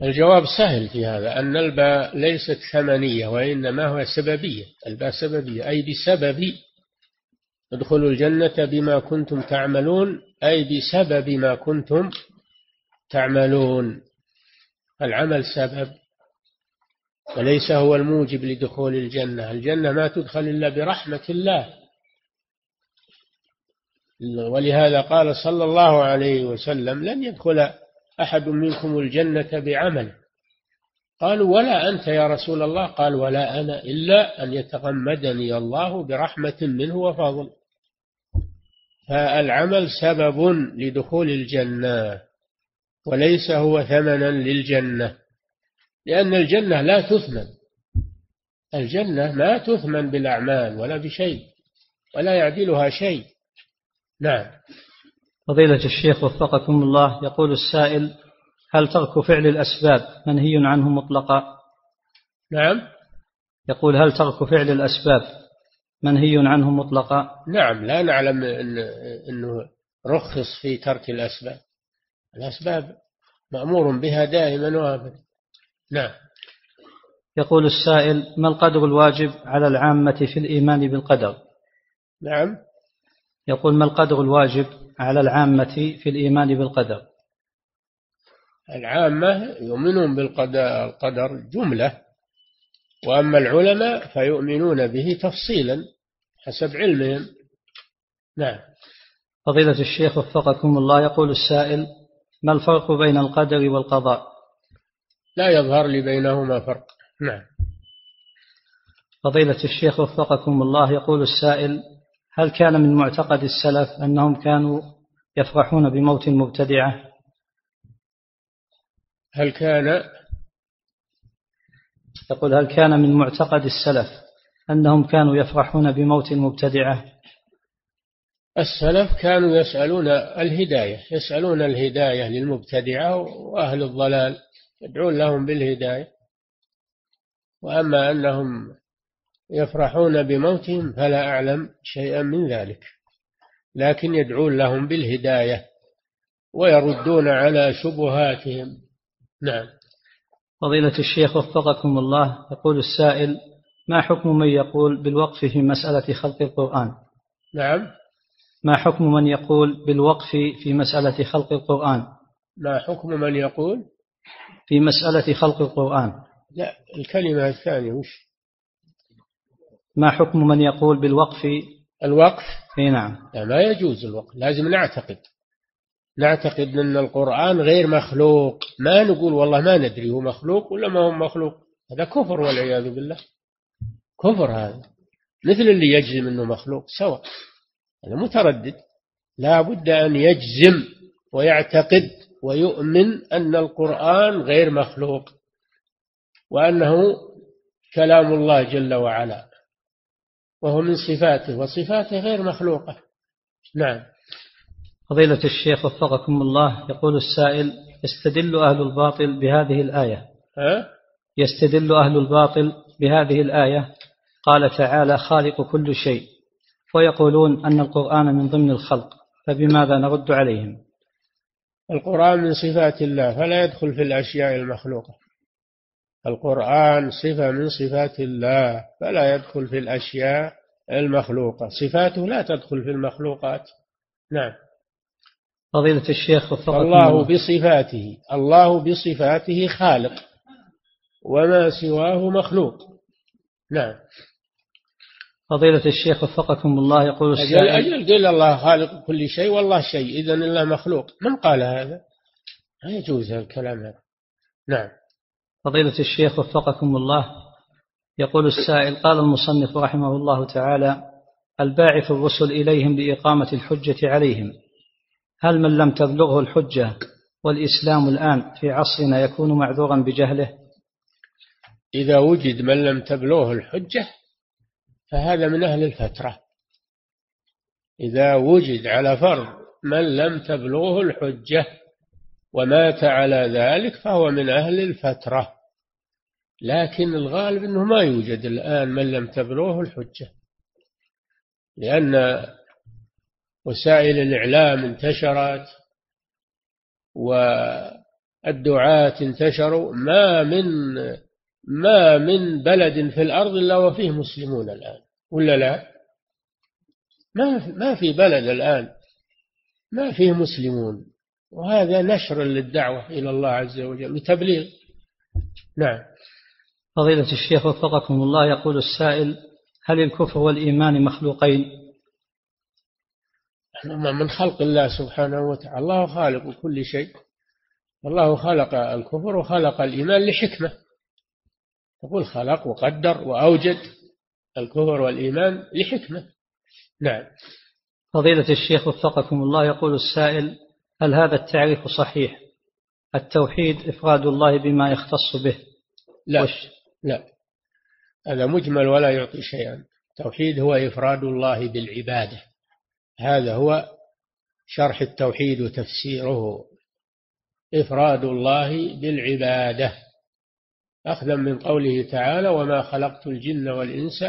الجواب سهل في هذا أن الباء ليست ثمنية وإنما هو سببية. الباء سببية أي بسبب ادخلوا الجنة بما كنتم تعملون أي بسبب ما كنتم تعملون. العمل سبب وليس هو الموجب لدخول الجنة. الجنة ما تدخل إلا برحمة الله. ولهذا قال صلى الله عليه وسلم لن يدخل أحد منكم الجنة بعمل. قالوا ولا أنت يا رسول الله؟ قال ولا أنا إلا أن يتغمدني الله برحمة منه وفضل. فالعمل سبب لدخول الجنة وليس هو ثمنا للجنة لأن الجنة لا تثمن. الجنة ما تثمن بالأعمال ولا بشيء ولا يعدلها شيء. نعم. فضيلة الشيخ وفقكم الله يقول السائل هل ترك فعل الأسباب منهي عنه مطلقا؟ نعم. يقول هل ترك فعل الأسباب منهي عنه مطلقا؟ نعم لا نعلم إن أنه رخص في ترك الأسباب. الأسباب مأمور بها دائما وابدا. نعم. يقول السائل ما القدر الواجب على العامة في الإيمان بالقدر؟ نعم. يقول ما القدر الواجب على العامة في الإيمان بالقدر. العامة يؤمنون بالقدر القدر جملة وأما العلماء فيؤمنون به تفصيلا حسب علمهم. نعم. فضيلة الشيخ وفقكم الله يقول السائل ما الفرق بين القدر والقضاء؟ لا يظهر لي بينهما فرق. نعم. فضيلة الشيخ وفقكم الله يقول السائل هل كان من معتقد السلف أنهم كانوا يفرحون بموت المبتدعة هل كان؟ يقول هل كان من معتقد السلف أنهم كانوا يفرحون بموت المبتدعة السلف كانوا يسألون الهداية يسألون الهداية للمبتدعة وأهل الضلال يدعون لهم بالهداية. وأما أنهم يفرحون بموتهم فلا أعلم شيئا من ذلك. لكن يدعون لهم بالهداية ويردون على شبهاتهم. نعم. فضيلة الشيخ وفقكم الله يقول السائل ما حكم من يقول بالوقف في مسألة خلق القرآن؟ نعم. ما حكم من يقول بالوقف في مسألة خلق القرآن؟ ما حكم من يقول؟ في مسألة خلق القرآن. لا الكلمة الثانية وش؟ ما حكم من يقول بالوقف؟ الوقف؟ إي نعم. لا ما يجوز الوقف لازم نعتقد. نعتقد أن القرآن غير مخلوق. ما نقول والله ما ندري هو مخلوق ولا ما هو مخلوق. هذا كفر والعياذ بالله. كفر هذا. مثل اللي يجزم أنه مخلوق سواء. هذا متردد. لا بد أن يجزم ويعتقد ويؤمن أن القرآن غير مخلوق وأنه كلام الله جل وعلا. وهو من صفاته وصفاته غير مخلوقة. نعم. فضيلة الشيخ وفقكم الله يقول السائل يستدل أهل الباطل بهذه الآية. ها؟ يستدل أهل الباطل بهذه الآية قال تعالى خالق كل شيء. ويقولون أن القرآن من ضمن الخلق فبماذا نرد عليهم؟ القرآن من صفات الله فلا يدخل في الأشياء المخلوقة. القرآن صفة من صفات الله فلا يدخل في الأشياء المخلوقة. صفاته لا تدخل في المخلوقات. نعم. فضيلة الشيخ وفقكم الله بصفاته. الله بصفاته خالق وما سواه مخلوق. نعم. فضيلة الشيخ وفقكم الله. يقول أجل, السائل أجل قل الله خالق كل شيء والله شيء. إذا الله مخلوق. من قال هذا؟ لا يجوز الكلام هذا. نعم. فضيلة الشيخ وفقكم الله. يقول السائل قال المصنف رحمه الله تعالى الباعث الرسل إليهم لإقامة الحجة عليهم. هل من لم تبلغه الحجة والإسلام الآن في عصرنا يكون معذورا بجهله؟ إذا وجد من لم تبلغه الحجة فهذا من أهل الفترة. إذا وجد على فرض من لم تبلغه الحجة ومات على ذلك فهو من أهل الفترة. لكن الغالب أنه ما يوجد الآن من لم تبلغه الحجة. لأن وسائل الإعلام انتشرت والدعاة انتشروا. ما من ما من بلد في الأرض إلا وفيه مسلمون الآن. ولا لا؟ ما ما في بلد الآن ما فيه مسلمون. وهذا نشر للدعوة إلى الله عز وجل وتبليغ. نعم. فضيلة الشيخ وفقكم الله يقول السائل هل الكفر والإيمان مخلوقين؟ من خلق الله سبحانه وتعالى. الله خالق كل شيء. الله خلق الكفر وخلق الإيمان لحكمة. يقول خلق وقدر وأوجد الكفر والإيمان لحكمة. نعم. فضيلة الشيخ وفقكم الله يقول السائل هل هذا التعريف صحيح؟ التوحيد إفراد الله بما يختص به. لا وش؟ لا. هذا مجمل ولا يعطي شيئا. التوحيد هو إفراد الله بالعبادة. هذا هو شرح التوحيد وتفسيره. إفراد الله بالعبادة. أخذا من قوله تعالى وما خلقت الجن والإنس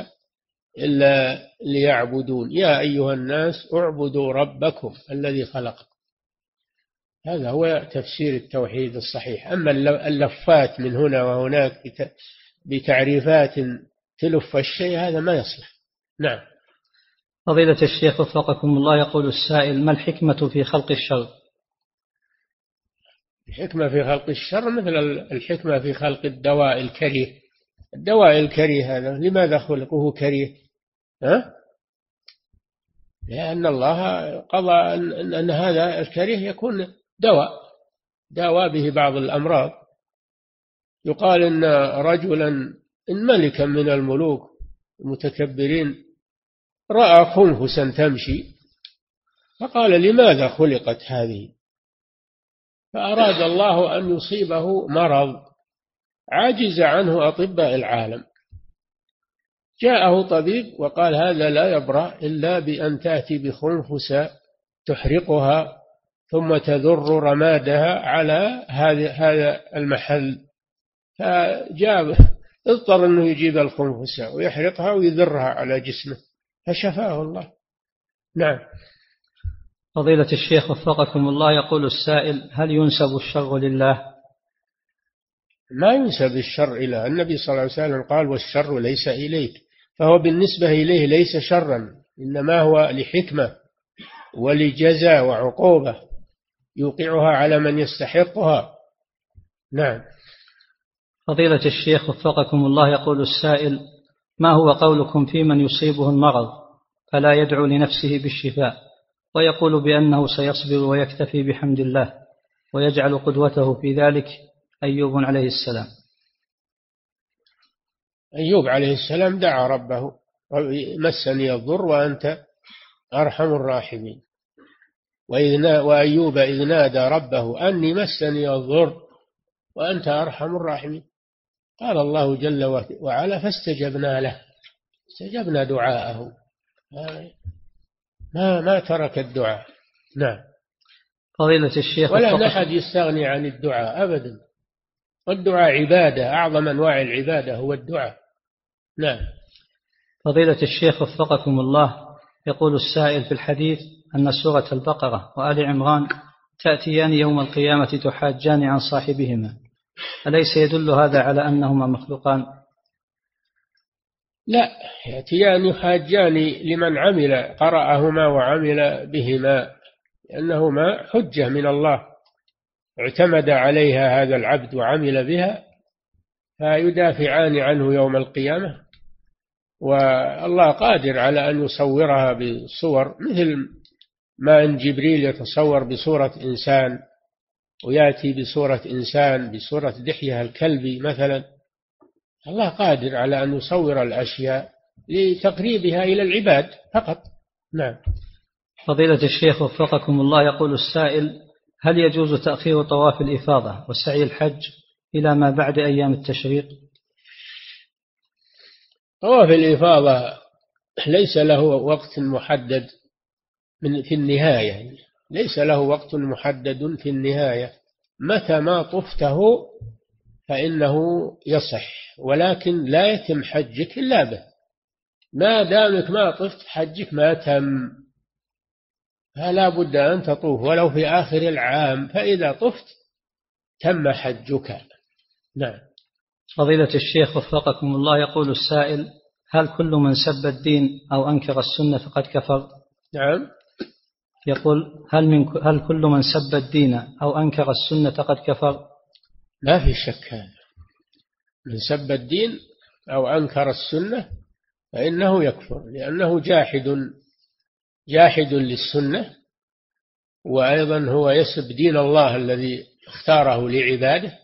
إلا ليعبدون. يا أيها الناس اعبدوا ربكم الذي خلقكم. هذا هو تفسير التوحيد الصحيح. أما اللفات من هنا وهناك بتعريفات تلف الشيء هذا ما يصلح. نعم. فضيلة الشيخ وفقكم الله يقول السائل ما الحكمة في خلق الشر؟ الحكمة في خلق الشر مثل الحكمة في خلق الدواء الكريه. الدواء الكريه هذا لماذا خلقه كريه؟ ها؟ لأن الله قضى أن, أن هذا الكريه يكون دواء داوى به بعض الأمراض. يقال أن رجلا إن ملكا من الملوك المتكبرين رأى خنفسا تمشي فقال لماذا خلقت هذه؟ فأراد الله أن يصيبه مرض عجز عنه أطباء العالم. جاءه طبيب وقال هذا لا يبرأ إلا بأن تأتي بخنفسة تحرقها ثم تذر رمادها على هذا هذا المحل. فجاب اضطر أنه يجيب الخنفسة ويحرقها ويذرها على جسمه. فشفاه الله. نعم. فضيلة الشيخ وفقكم الله يقول السائل هل ينسب الشر لله؟ ما ينسب الشر إلى النبي صلى الله عليه وسلم قال والشر ليس إليك. فهو بالنسبة إليه ليس شرا إنما هو لحكمة ولجزاء وعقوبة. يوقعها على من يستحقها. نعم. فضيلة الشيخ وفقكم الله يقول السائل ما هو قولكم في من يصيبه المرض فلا يدعو لنفسه بالشفاء؟ ويقول بأنه سيصبر ويكتفي بحمد الله ويجعل قدوته في ذلك أيوب عليه السلام. أيوب عليه السلام دعا ربه مسني الضر وأنت أرحم الراحمين. وأيوب إذ نادى ربه أني مسني الضر وأنت أرحم الراحمين. قال الله جل وعلا فاستجبنا له. استجبنا دعاءه. ما ما ترك الدعاء. نعم. فضيلة الشيخ ولا أحد يستغني عن الدعاء أبدا. والدعاء عبادة أعظم أنواع العبادة هو الدعاء. نعم. فضيلة الشيخ وفقكم الله يقول السائل في الحديث أن سورة البقرة وآل عمران تأتيان يوم القيامة تحاجان عن صاحبهما. أليس يدل هذا على أنهما مخلوقان؟ لا يأتيان يحاجان لمن عمل قرأهما وعمل بهما لأنهما حجة من الله. اعتمد عليها هذا العبد وعمل بها فيدافعان عنه يوم القيامة. والله قادر على أن يصورها بصور مثل ما أن جبريل يتصور بصورة إنسان ويأتي بصورة إنسان بصورة دحية الكلبي مثلا الله قادر على أن يصور الأشياء لتقريبها إلى العباد فقط. نعم. فضيلة الشيخ وفقكم الله يقول السائل هل يجوز تأخير طواف الإفاضة وسعي الحج إلى ما بعد أيام التشريق؟ طواف الإفاضة ليس له وقت محدد من في النهاية. ليس له وقت محدد في النهاية. متى ما طفته فإنه يصح. ولكن لا يتم حجك إلا به. ما دامك ما طفت حجك ما تم. فلا بد أن تطوف. ولو في آخر العام. فإذا طفت تم حجك. نعم. فضيلة الشيخ وفقكم الله. يقول السائل هل كل من سب الدين أو أنكر السنة فقد كفر؟ نعم. يقول هل من هل كل من سب الدين أو أنكر السنة قد كفر؟ ما في شك هذا. من سب الدين أو أنكر السنة فإنه يكفر لأنه جاحد جاحد للسنة وأيضا هو يسب دين الله الذي اختاره لعباده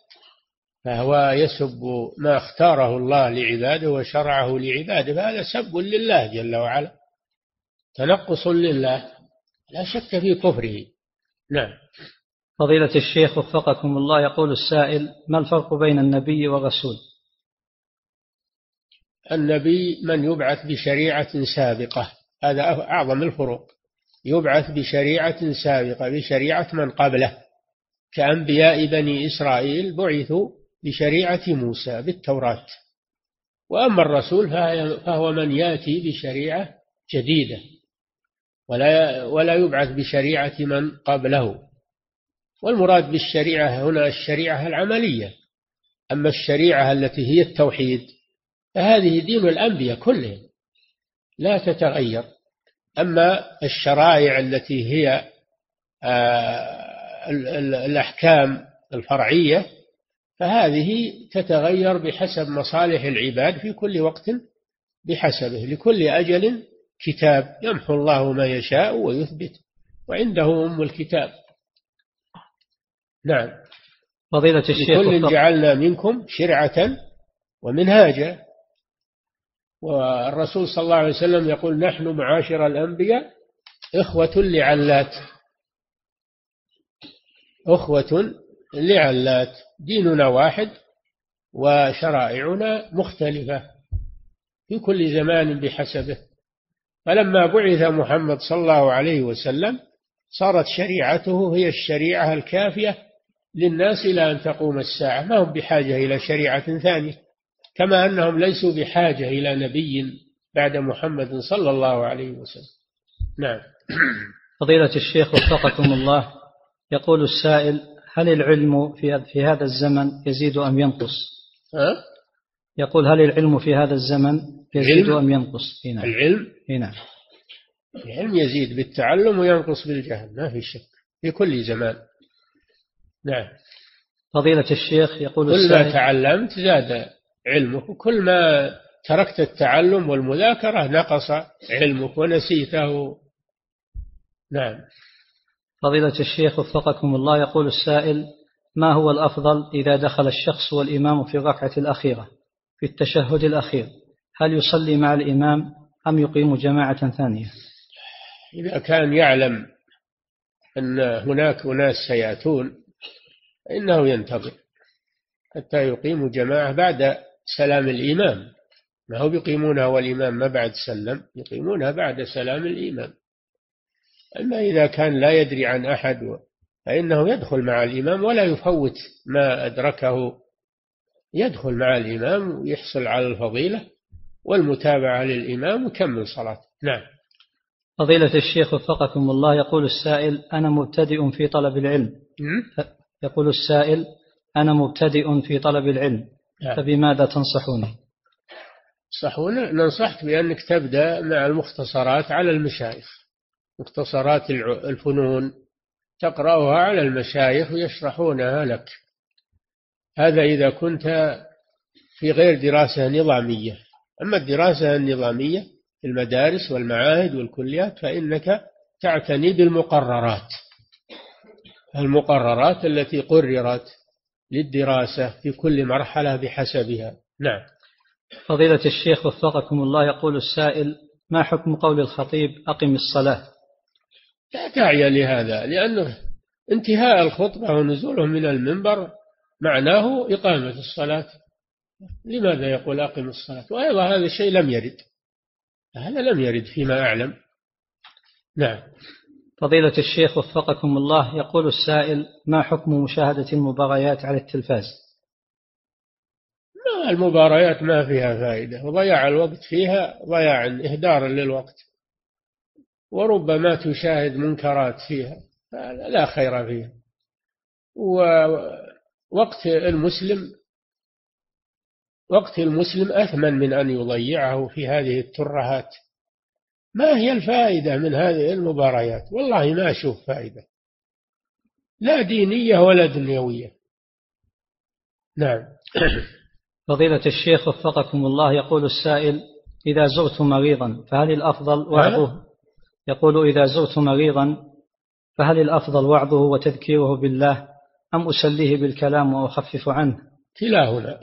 فهو يسب ما اختاره الله لعباده وشرعه لعباده فهذا سب لله جل وعلا تنقص لله. لا شك في كفره. نعم. فضيلة الشيخ وفقكم الله يقول السائل ما الفرق بين النبي والرسول؟ النبي من يبعث بشريعة سابقة هذا أعظم الفروق. يبعث بشريعة سابقة بشريعة من قبله. كأنبياء بني إسرائيل بعثوا بشريعة موسى بالتوراة. وأما الرسول فهو من يأتي بشريعة جديدة. ولا ولا يبعث بشريعة من قبله. والمراد بالشريعة هنا الشريعة العملية. أما الشريعة التي هي التوحيد فهذه دين الأنبياء كلهم لا تتغير. أما الشرائع التي هي آه، الأحكام الفرعية فهذه تتغير بحسب مصالح العباد في كل وقت بحسبه لكل أجل كتاب يمحو الله ما يشاء ويثبت وعنده أم الكتاب. نعم. فضيلة الشيخ لكل جعلنا منكم شرعة ومنهاجا. والرسول صلى الله عليه وسلم يقول نحن معاشر الأنبياء إخوة لعلات. أخوة لعلات. ديننا واحد وشرائعنا مختلفة في كل زمان بحسبه. فلما بعث محمد صلى الله عليه وسلم صارت شريعته هي الشريعة الكافية للناس إلى أن تقوم الساعة ما هم بحاجة إلى شريعة ثانية كما أنهم ليسوا بحاجة إلى نبي بعد محمد صلى الله عليه وسلم نعم فضيلة الشيخ وفقكم الله يقول السائل هل العلم في في هذا الزمن يزيد أم ينقص؟ ها؟ يقول هل العلم في هذا الزمن يزيد أم ينقص؟ هنا. العلم؟ هنا. العلم يزيد بالتعلم وينقص بالجهل ما في شك في كل زمان. نعم. فضيلة الشيخ يقول كل ما تعلمت زاد علمك وكل ما تركت التعلم والمذاكرة نقص علمك ونسيته. نعم. فضيلة الشيخ وفقكم الله يقول السائل ما هو الأفضل إذا دخل الشخص والإمام في الركعة الأخيرة في التشهد الأخير؟ هل يصلي مع الإمام أم يقيم جماعة ثانية؟ إذا كان يعلم أن هناك أناس سيأتون فإنه ينتظر حتى يقيم جماعة بعد سلام الإمام. ما هو بيقيمونها والإمام ما بعد سلم يقيمونها بعد سلام الإمام. أما إذا كان لا يدري عن أحد فإنه يدخل مع الإمام ولا يفوت ما أدركه. يدخل مع الإمام ويحصل على الفضيلة. والمتابعة للإمام ويكمل صلاته نعم. فضيلة الشيخ وفقكم الله يقول السائل أنا مبتدئ في طلب العلم. يقول السائل أنا مبتدئ في طلب العلم. نعم. فبماذا تنصحوني ننصحون ننصحك بأنك تبدأ مع المختصرات على المشايخ. مختصرات الفنون. تقرأها على المشايخ ويشرحونها لك. هذا إذا كنت في غير دراسة نظامية. أما الدراسة النظامية في المدارس والمعاهد والكليات فإنك تعتني بالمقررات. المقررات التي قررت للدراسة في كل مرحلة بحسبها. نعم. فضيلة الشيخ وفقكم الله يقول السائل ما حكم قول الخطيب أقم الصلاة؟ لا داعي لهذا لأنه انتهاء الخطبة ونزوله من المنبر معناه إقامة الصلاة. لماذا يقول أقم الصلاة؟ وأيضا هذا الشيء لم يرد. هذا لم يرد فيما أعلم. نعم. فضيلة الشيخ وفقكم الله يقول السائل ما حكم مشاهدة المباريات على التلفاز؟ ما المباريات ما فيها فائدة. وضياع الوقت فيها ضياع إهدارا للوقت. وربما تشاهد منكرات فيها. لا خير فيها. ووقت المسلم وقت المسلم أثمن من أن يضيعه في هذه الترهات. ما هي الفائدة من هذه المباريات؟ والله ما أشوف فائدة. لا دينية ولا دنيوية. نعم. فضيلة الشيخ وفقكم الله يقول السائل إذا زرت مريضا فهل الأفضل وعظه؟ يقول إذا زرت مريضا فهل الأفضل وعظه وتذكيره بالله أم أسليه بالكلام وأخفف عنه؟ كلاهما.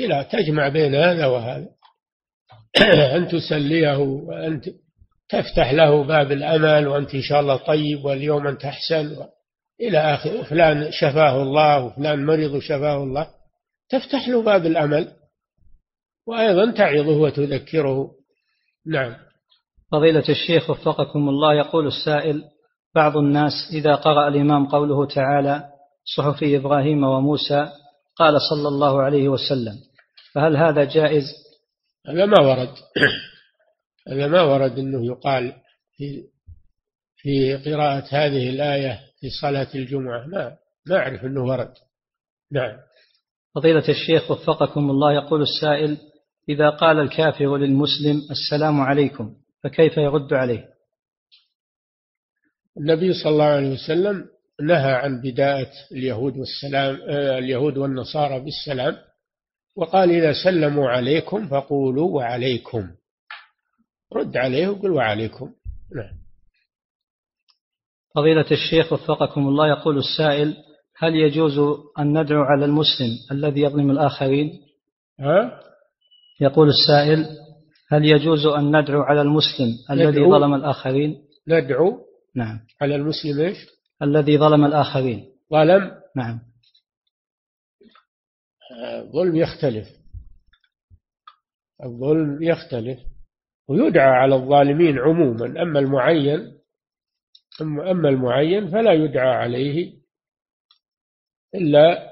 كلا تجمع بين هذا وهذا. أن تسليه وأن تفتح له باب الأمل وأنت إن شاء الله طيب واليوم أنت أحسن. إلى آخر فلان شفاه الله وفلان مريض وشفاه الله. تفتح له باب الأمل وأيضا تعظه وتذكره. نعم. فضيلة الشيخ وفقكم الله يقول السائل بعض الناس إذا قرأ الإمام قوله تعالى صحف إبراهيم وموسى قال صلى الله عليه وسلم. فهل هذا جائز؟ هذا ما ورد. هذا ما ورد أنه يقال في في قراءة هذه الآية في صلاة الجمعة. ما ما أعرف أنه ورد. نعم. فضيلة الشيخ وفقكم الله يقول السائل إذا قال الكافر للمسلم السلام عليكم فكيف يرد عليه؟ النبي صلى الله عليه وسلم نهى عن بداءة اليهود والسلام آه، اليهود والنصارى بالسلام. وقال إذا سلموا عليكم فقولوا وعليكم. رد عليه وقل وعليكم. نعم. فضيلة الشيخ وفقكم الله يقول السائل هل يجوز أن ندعو على المسلم الذي يظلم الآخرين؟ ها؟ يقول السائل هل يجوز أن ندعو على المسلم الذي ظلم الآخرين؟ ندعو؟ نعم. على المسلم إيش؟ الذي ظلم الآخرين. ظلم؟ نعم. الظلم يختلف. الظلم يختلف ويدعى على الظالمين عموما أما المعين أما المعين فلا يدعى عليه إلا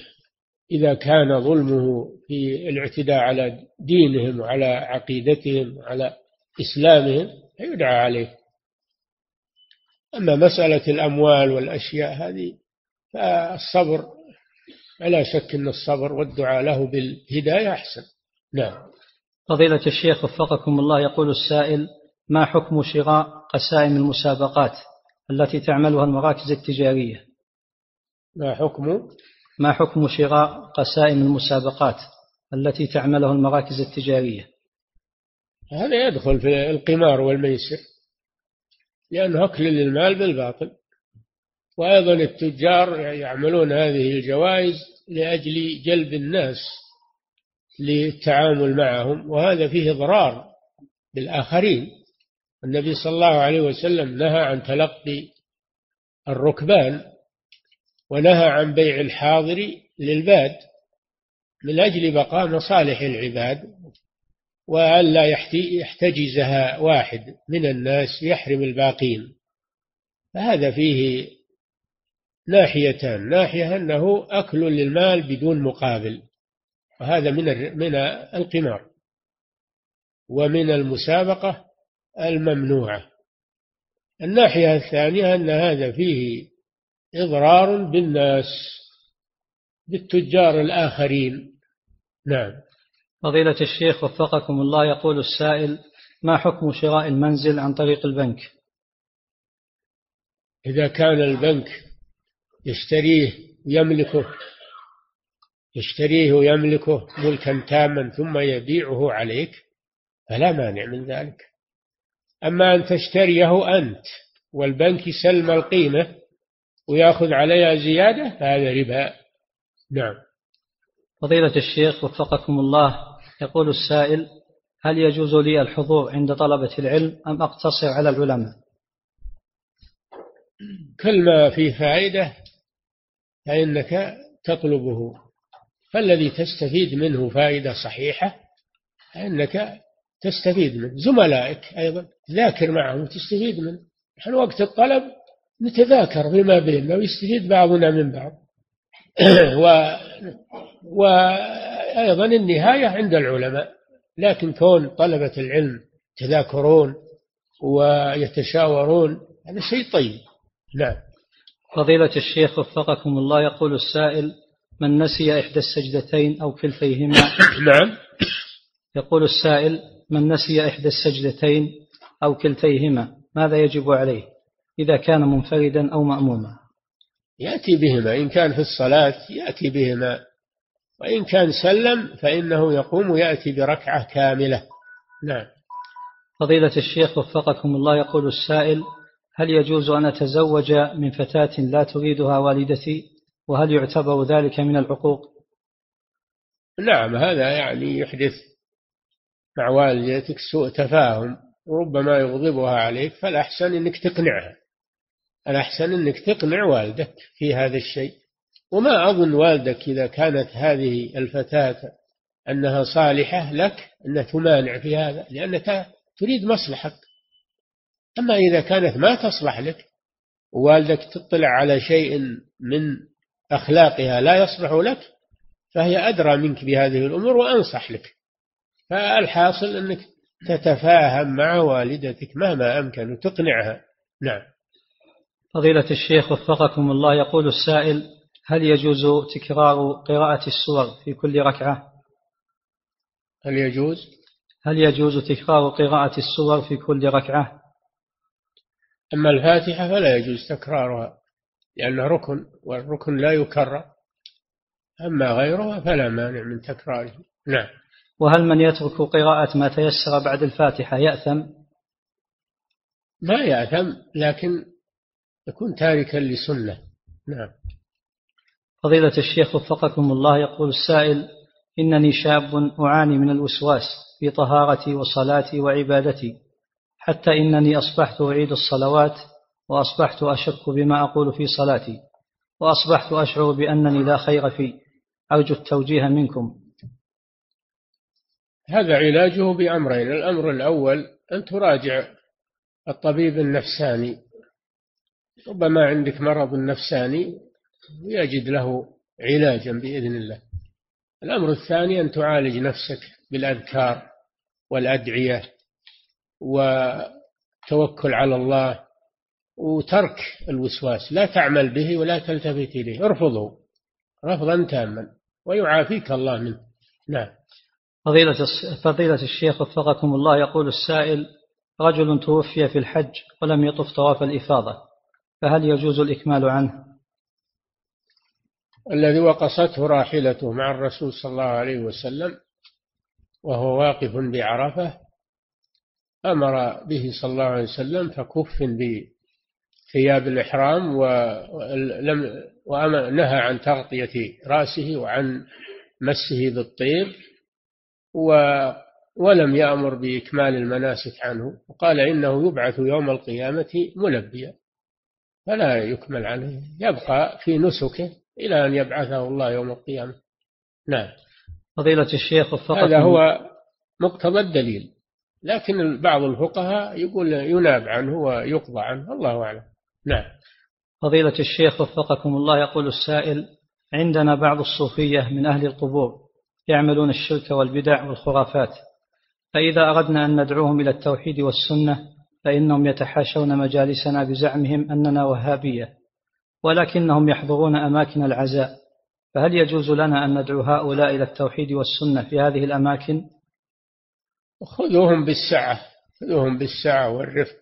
إذا كان ظلمه في الاعتداء على دينهم وعلى عقيدتهم وعلى إسلامهم فيدعى عليه. أما مسألة الأموال والأشياء هذه فالصبر فلا شك أن الصبر والدعاء له بالهداية أحسن. نعم. فضيلة الشيخ وفقكم الله يقول السائل ما حكم شراء قسائم المسابقات التي تعملها المراكز التجارية؟ ما حكم؟ ما حكم شراء قسائم المسابقات التي تعملها المراكز التجارية؟ هذا يدخل في القمار والميسر لأنه أكل للمال بالباطل. وأيضا التجار يعملون هذه الجوائز لأجل جلب الناس للتعامل معهم وهذا فيه إضرار بالآخرين. النبي صلى الله عليه وسلم نهى عن تلقي الركبان ونهى عن بيع الحاضر للباد من أجل بقاء مصالح العباد وألا يحتجزها واحد من الناس يحرم الباقين. فهذا فيه ناحيتان ناحية أنه أكل للمال بدون مقابل. وهذا من من القمار. ومن المسابقة الممنوعة. الناحية الثانية أن هذا فيه إضرار بالناس بالتجار الآخرين. نعم. فضيلة الشيخ وفقكم الله يقول السائل ما حكم شراء المنزل عن طريق البنك؟ إذا كان البنك يشتريه ويملكه يشتريه ويملكه ملكا تاما ثم يبيعه عليك فلا مانع من ذلك. أما أن تشتريه أنت والبنك يسلم القيمة ويأخذ عليها زيادة فهذا ربا. نعم. فضيلة الشيخ وفقكم الله يقول السائل هل يجوز لي الحضور عند طلبة العلم أم أقتصر على العلماء؟ كل ما فيه فائدة فإنك تطلبه. فالذي تستفيد منه فائدة صحيحة فإنك تستفيد منه. زملائك أيضا ذاكر معهم وتستفيد منه. نحن وقت الطلب نتذاكر فيما بيننا ويستفيد بعضنا من بعض. و وأيضا النهاية عند العلماء. لكن كون طلبة العلم يتذاكرون ويتشاورون هذا شيء طيب. نعم. فضيلة الشيخ وفقكم الله يقول السائل من نسي إحدى السجدتين أو كلتيهما نعم. يقول السائل من نسي إحدى السجدتين أو كلتيهما ماذا يجب عليه؟ إذا كان منفردا أو مأموما. يأتي بهما إن كان في الصلاة يأتي بهما وإن كان سلم فإنه يقوم ويأتي بركعة كاملة. نعم. فضيلة الشيخ وفقكم الله يقول السائل هل يجوز أن أتزوج من فتاة لا تريدها والدتي؟ وهل يعتبر ذلك من العقوق نعم هذا يعني يحدث مع والدتك سوء تفاهم وربما يغضبها عليك فالأحسن أنك تقنعها. الأحسن أنك تقنع والدك في هذا الشيء. وما أظن والدك إذا كانت هذه الفتاة أنها صالحة لك أن تمانع في هذا لأنك تريد مصلحك أما إذا كانت ما تصلح لك ووالدك تطلع على شيء من أخلاقها لا يصلح لك فهي أدرى منك بهذه الأمور وأنصح لك. فالحاصل أنك تتفاهم مع والدتك مهما أمكن وتقنعها. نعم. فضيلة الشيخ وفقكم الله يقول السائل هل يجوز تكرار قراءة السور في كل ركعة؟ هل يجوز؟ هل يجوز تكرار قراءة السور في كل ركعة؟ أما الفاتحة فلا يجوز تكرارها لأنها ركن والركن لا يكرر. أما غيرها فلا مانع من تكراره. نعم. وهل من يترك قراءة ما تيسر بعد الفاتحة يأثم؟ ما يأثم لكن يكون تاركا لسنة. نعم. فضيلة الشيخ وفقكم الله يقول السائل إنني شاب أعاني من الوسواس في طهارتي وصلاتي وعبادتي. حتى إنني أصبحت أعيد الصلوات وأصبحت أشك بما أقول في صلاتي وأصبحت أشعر بأنني لا خير في أرجو التوجيه منكم. هذا علاجه بأمرين الأمر الأول أن تراجع الطبيب النفساني. ربما عندك مرض نفساني ويجد له علاجا بإذن الله. الأمر الثاني أن تعالج نفسك بالأذكار والأدعية. وتوكل على الله وترك الوسواس لا تعمل به ولا تلتفت إليه ارفضه رفضا تاما ويعافيك الله منه نعم فضيلة فضيلة الشيخ وفقكم الله يقول السائل رجل توفي في الحج ولم يطف طواف الإفاضة فهل يجوز الإكمال عنه؟ الذي وقصته راحلته مع الرسول صلى الله عليه وسلم وهو واقف بعرفة أمر به صلى الله عليه وسلم فكف بثياب الإحرام ولم ونهى عن تغطية رأسه وعن مسه بالطيب ولم يأمر بإكمال المناسك عنه وقال إنه يبعث يوم القيامة ملبيا فلا يكمل عنه يبقى في نسكه إلى أن يبعثه الله يوم القيامة. نعم. فضيلة الشيخ وفقكم هذا هو مقتضى الدليل. لكن بعض الفقهاء يقول يناب عنه ويقضى عنه الله أعلم. نعم. فضيلة الشيخ وفقكم الله يقول السائل عندنا بعض الصوفية من أهل القبور يعملون الشرك والبدع والخرافات فإذا أردنا أن ندعوهم إلى التوحيد والسنة فإنهم يتحاشون مجالسنا بزعمهم أننا وهابية ولكنهم يحضرون أماكن العزاء فهل يجوز لنا أن ندعو هؤلاء إلى التوحيد والسنة في هذه الأماكن؟ خذوهم بالسعة خذوهم بالسعة والرفق.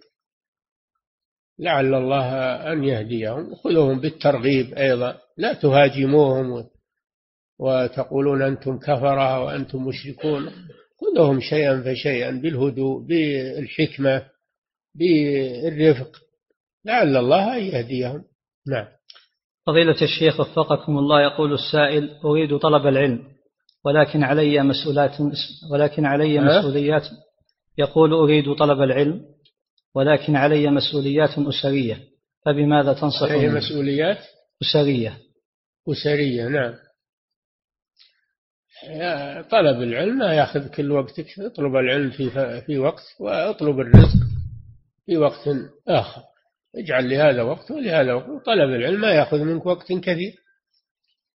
لعل الله أن يهديهم خذوهم بالترغيب أيضا. لا تهاجموهم وتقولون أنتم كفرة وأنتم مشركون. خذوهم شيئا فشيئا بالهدوء بالحكمة بالرفق. لعل الله أن يهديهم. نعم. فضيلة الشيخ وفقكم الله يقول السائل أريد طلب العلم. ولكن علي مسؤولات ولكن علي مسؤوليات. يقول أريد طلب العلم ولكن علي مسؤوليات أسرية. فبماذا تنصحني؟ علي مسؤوليات؟ أسرية. أسرية نعم. طلب العلم ما يأخذ كل وقتك. اطلب العلم في في وقت واطلب الرزق في وقت آخر. اجعل لهذا وقت ولهذا وقت. طلب العلم ما يأخذ منك وقت كثير.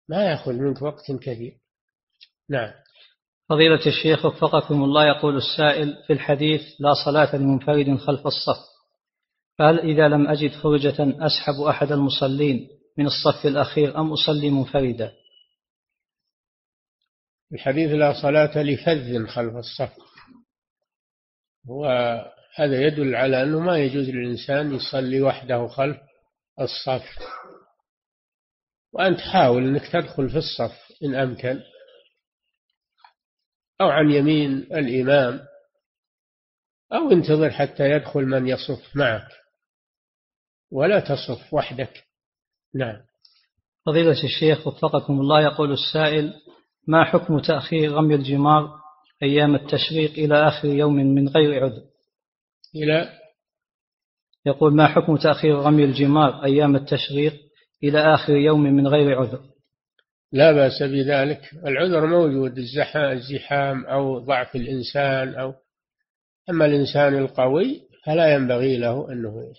ما يأخذ منك وقت كثير. نعم. فضيلة الشيخ وفقكم الله يقول السائل في الحديث لا صلاة لمنفرد خلف الصف. فهل إذا لم أجد فرجة أسحب أحد المصلين من الصف الأخير أم أصلي منفردا؟ الحديث لا صلاة لفذ خلف الصف. وهذا يدل على أنه ما يجوز للإنسان يصلي وحده خلف الصف. وأنت حاول أنك تدخل في الصف إن أمكن. أو عن يمين الإمام أو انتظر حتى يدخل من يصف معك. ولا تصف وحدك. نعم. فضيلة الشيخ وفقكم الله يقول السائل ما حكم تأخير رمي الجمار أيام التشريق إلى آخر يوم من غير عذر؟ إلى؟ يقول ما حكم تأخير رمي الجمار أيام التشريق إلى آخر يوم من غير عذر؟ لا بأس بذلك. العذر موجود الزحام أو ضعف الإنسان أو أما الإنسان القوي فلا ينبغي له أنه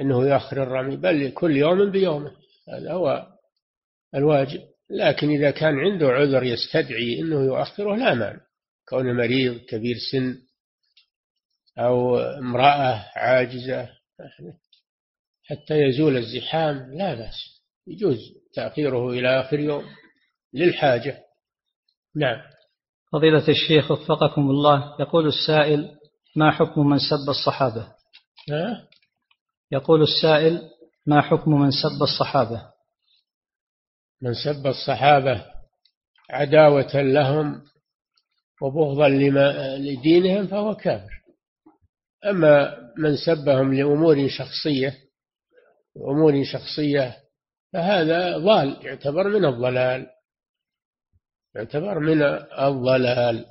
أنه يأخر الرمي بل كل يوم بيومه. هذا هو الواجب. لكن إذا كان عنده عذر يستدعي أنه يؤخره لا مانع. كون مريض كبير سن أو امرأة عاجزة حتى يزول الزحام لا بأس. يجوز. تأخيره إلى آخر يوم للحاجة. نعم. فضيلة الشيخ وفقكم الله يقول السائل ما حكم من سب الصحابة؟ ها؟ يقول السائل ما حكم من سب الصحابة؟ من سب الصحابة عداوة لهم وبغضا لما لدينهم فهو كافر. أما من سبهم لأمور شخصية أمور شخصية فهذا ضال يعتبر من الضلال. يعتبر من الضلال.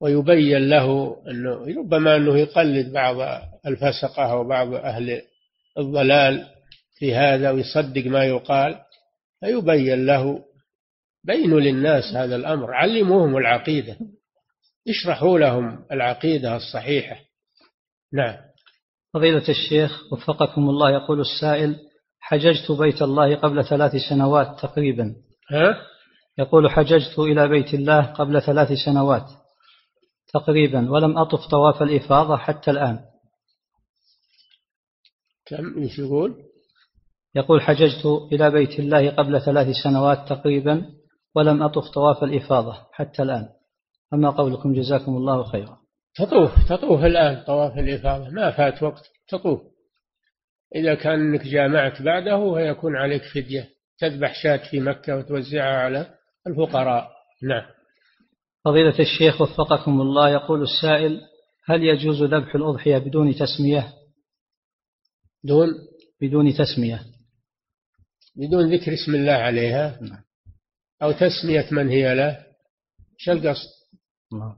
ويبين له أنه ربما أنه يقلد بعض الفسقة وبعض أهل الضلال في هذا ويصدق ما يقال فيبين له بينوا للناس هذا الأمر. علموهم العقيدة. اشرحوا لهم العقيدة الصحيحة. نعم. فضيلة الشيخ وفقكم الله يقول السائل حججت بيت الله قبل ثلاث سنوات تقريبا. ها؟ يقول حججت إلى بيت الله قبل ثلاث سنوات تقريبا ولم أطف طواف الإفاضة حتى الآن. كم؟ يقول؟ يقول حججت إلى بيت الله قبل ثلاث سنوات تقريبا ولم أطف طواف الإفاضة حتى الآن. أما قولكم جزاكم الله خيرا. تطوف تطوف الآن طواف الإفاضة ما فات وقت تطوف. إذا كان أنك جامعت بعده فيكون عليك فدية تذبح شاة في مكة وتوزعها على الفقراء. نعم. فضيلة الشيخ وفقكم الله يقول السائل هل يجوز ذبح الأضحية بدون تسمية؟ دون؟ بدون تسمية. بدون ذكر اسم الله عليها؟ نعم. أو تسمية من هي له؟ شو القصد؟ نعم.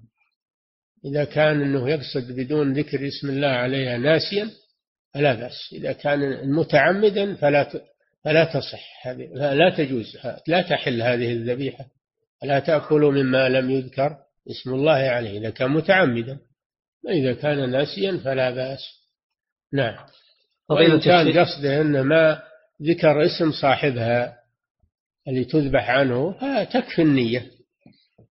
إذا كان أنه يقصد بدون ذكر اسم الله عليها ناسيا فلا بأس. إذا كان متعمدا فلا فلا تصح هذه لا تجوز لا تحل هذه الذبيحة. لا تأكلوا مما لم يذكر اسم الله عليه. إذا كان متعمدا. إذا كان ناسيا فلا بأس. نعم. وإن كان قصده أن ما ذكر اسم صاحبها اللي تذبح عنه فتكفي النية.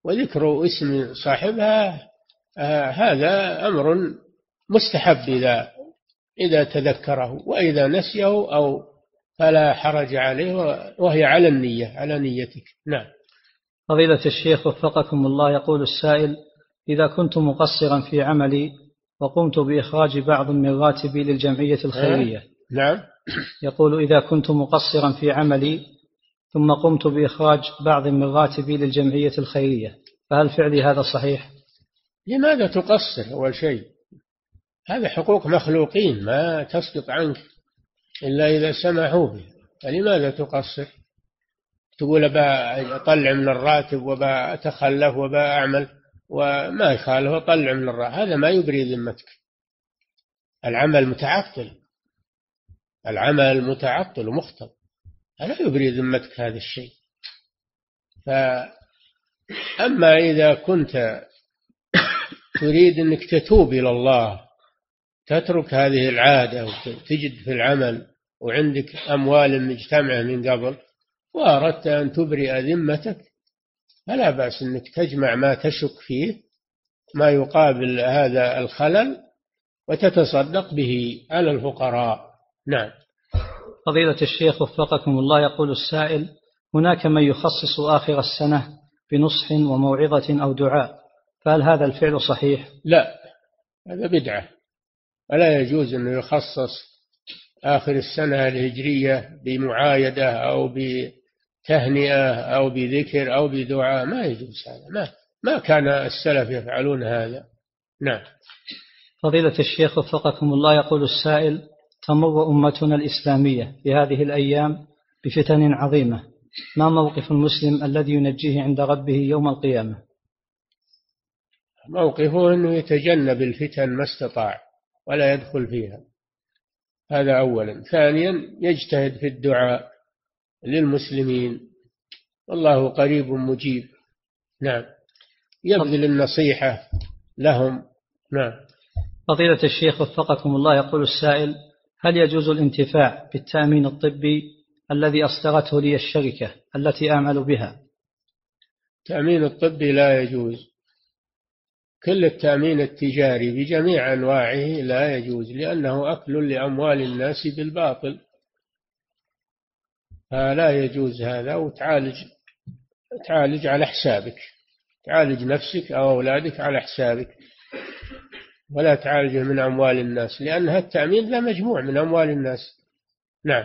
وذكر اسم صاحبها آه هذا أمر مستحب إذا إذا تذكره وإذا نسيه أو فلا حرج عليه وهي على النية على نيتك. نعم. فضيلة الشيخ وفقكم الله يقول السائل إذا كنت مقصرا في عملي وقمت بإخراج بعض من راتبي للجمعية الخيرية. نعم. يقول إذا كنت مقصرا في عملي ثم قمت بإخراج بعض من راتبي للجمعية الخيرية فهل فعلي هذا صحيح؟ لماذا تقصر أول شيء؟ هذا حقوق مخلوقين ما تسقط عنك إلا إذا سمحوا به. فلماذا تقصر؟ تقول أبا أطلع من الراتب وبا أتخلف وبا أعمل وما يخالف أطلع من الراتب. هذا ما يبري ذمتك. العمل متعطل. العمل متعطل ومخطب لا يبري ذمتك هذا الشيء؟ فأما إذا كنت تريد أنك تتوب إلى الله تترك هذه العادة وتجد في العمل وعندك أموال مجتمعة من قبل وأردت أن تبرئ ذمتك فلا بأس أنك تجمع ما تشك فيه ما يقابل هذا الخلل وتتصدق به على الفقراء. نعم. فضيلة الشيخ وفقكم الله يقول السائل هناك من يخصص آخر السنة بنصح وموعظة أو دعاء فهل هذا الفعل صحيح؟ لا هذا بدعة. ولا يجوز أنه يخصص آخر السنة الهجرية بمعايدة أو بتهنئة أو بذكر أو بدعاء. ما يجوز هذا. ما ما كان السلف يفعلون هذا. نعم. فضيلة الشيخ وفقكم الله يقول السائل تمر أمتنا الإسلامية في هذه الأيام بفتن عظيمة. ما موقف المسلم الذي ينجيه عند ربه يوم القيامة؟ موقفه أنه يتجنب الفتن ما استطاع. ولا يدخل فيها. هذا أولا. ثانيا يجتهد في الدعاء للمسلمين. والله قريب مجيب. نعم. يبذل النصيحة لهم. نعم. فضيلة الشيخ وفقكم الله يقول السائل هل يجوز الانتفاع بالتأمين الطبي الذي أصدرته لي الشركة التي أعمل بها؟ التأمين الطبي لا يجوز. كل التأمين التجاري بجميع أنواعه لا يجوز لأنه أكل لأموال الناس بالباطل. فلا يجوز هذا وتعالج تعالج على حسابك. تعالج نفسك أو أولادك على حسابك. ولا تعالجه من أموال الناس لأن التأمين لا مجموع من أموال الناس. نعم.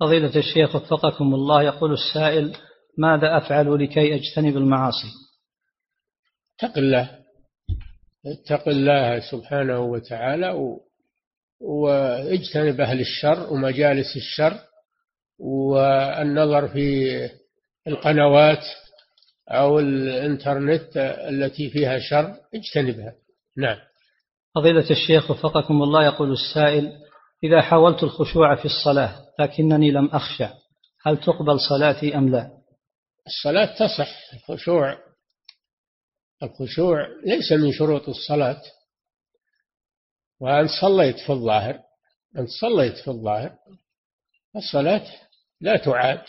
فضيلة الشيخ وفقكم الله يقول السائل ماذا أفعل لكي أجتنب المعاصي؟ اتق الله. اتق الله سبحانه وتعالى واجتنب أهل الشر ومجالس الشر والنظر في القنوات أو الإنترنت التي فيها شر اجتنبها. نعم. فضيلة الشيخ وفقكم الله يقول السائل إذا حاولت الخشوع في الصلاة لكنني لم أخشع هل تقبل صلاتي أم لا؟ الصلاة تصح الخشوع الخشوع ليس من شروط الصلاة. وأن صليت في الظاهر أنت صليت في الظاهر الصلاة لا تعاد.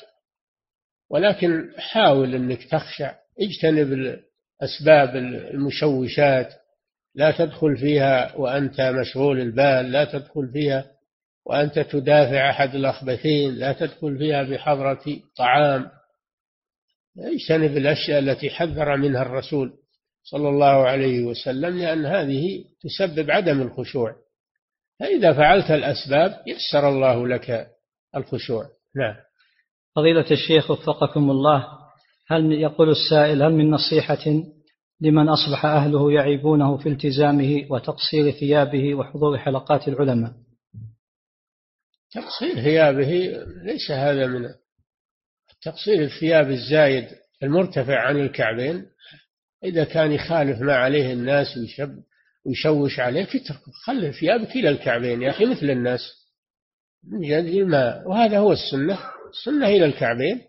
ولكن حاول أنك تخشع اجتنب الأسباب المشوشات. لا تدخل فيها وأنت مشغول البال لا تدخل فيها وأنت تدافع أحد الأخبثين لا تدخل فيها بحضرة طعام. اجتنب الأشياء التي حذر منها الرسول. صلى الله عليه وسلم لأن هذه تسبب عدم الخشوع. فإذا فعلت الأسباب يسر الله لك الخشوع. نعم. فضيلة الشيخ وفقكم الله هل يقول السائل هل من نصيحة لمن أصبح أهله يعيبونه في التزامه وتقصير ثيابه وحضور حلقات العلماء؟ تقصير ثيابه ليس هذا من تقصير الثياب الزايد المرتفع عن الكعبين إذا كان يخالف ما عليه الناس ويشب ويشوش عليك اتركه خلي ثيابك إلى الكعبين يا أخي مثل الناس. من الماء وهذا هو السنة. السنة إلى الكعبين.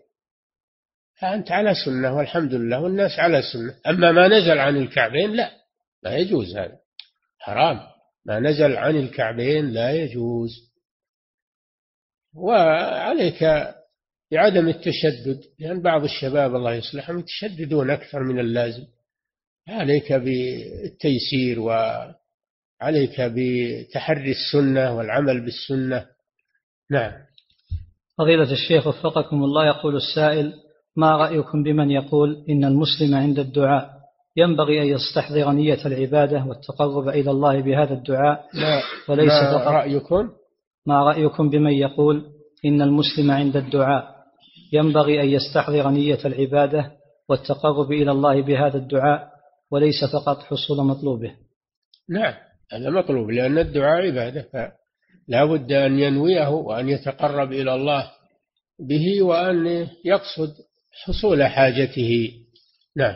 فأنت على سنة والحمد لله والناس على سنة. أما ما نزل عن الكعبين لا لا يجوز هذا. حرام. ما نزل عن الكعبين لا يجوز. وعليك بعدم التشدد لأن بعض الشباب الله يصلحهم يتشددون أكثر من اللازم. عليك بالتيسير وعليك بتحري السنة والعمل بالسنة. نعم. فضيلة الشيخ وفقكم الله يقول السائل ما رأيكم بمن يقول إن المسلم عند الدعاء ينبغي أن يستحضر نية العبادة والتقرب إلى الله بهذا الدعاء لا وليس ما فقط؟ رأيكم؟ ما رأيكم بمن يقول إن المسلم عند الدعاء ينبغي أن يستحضر نية العبادة والتقرب إلى الله بهذا الدعاء وليس فقط حصول مطلوبه. نعم هذا مطلوب لأن الدعاء عبادة فلا بد أن ينويه وأن يتقرب إلى الله به وأن يقصد حصول حاجته. نعم.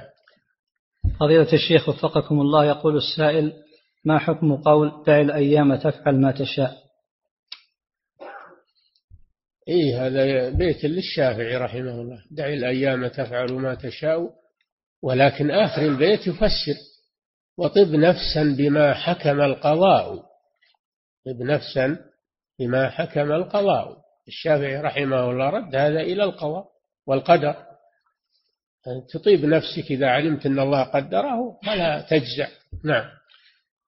فضيلة الشيخ وفقكم الله يقول السائل ما حكم قول دع الأيام تفعل ما تشاء إيه هذا بيت للشافعي رحمه الله. دع الأيام تفعل ما تشاء ولكن آخر البيت يفسر. وطب نفسا بما حكم القضاء. طب نفسا بما حكم القضاء. الشافعي رحمه الله رد هذا إلى القضاء والقدر. تطيب نفسك إذا علمت أن الله قدره فلا تجزع. نعم.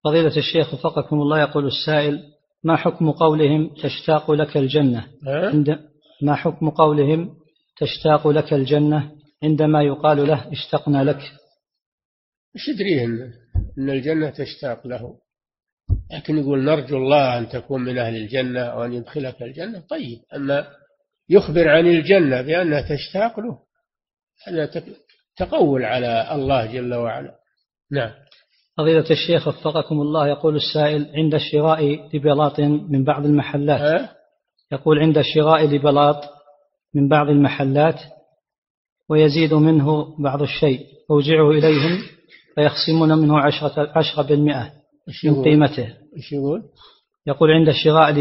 فضيلة الشيخ وفقكم الله يقول السائل ما حكم قولهم تشتاق لك الجنة؟ عند ما حكم قولهم تشتاق لك الجنة؟ عندما يقال له اشتقنا لك. إيش يدريه ان الجنة تشتاق له؟ لكن يقول نرجو الله أن تكون من أهل الجنة وأن يدخلك الجنة. طيب أما يخبر عن الجنة بأنها تشتاق له هذا تقول على الله جل وعلا. نعم. فضيلة الشيخ وفقكم الله يقول السائل عند شراء لبلاط من بعض المحلات. أه؟ يقول عند شراء لبلاط من بعض المحلات ويزيد منه بعض الشيء أوجعه إليهم فيخصمون منه عشرة, عشرة بالمئة من قيمته. إيش يقول؟ يقول عند شراء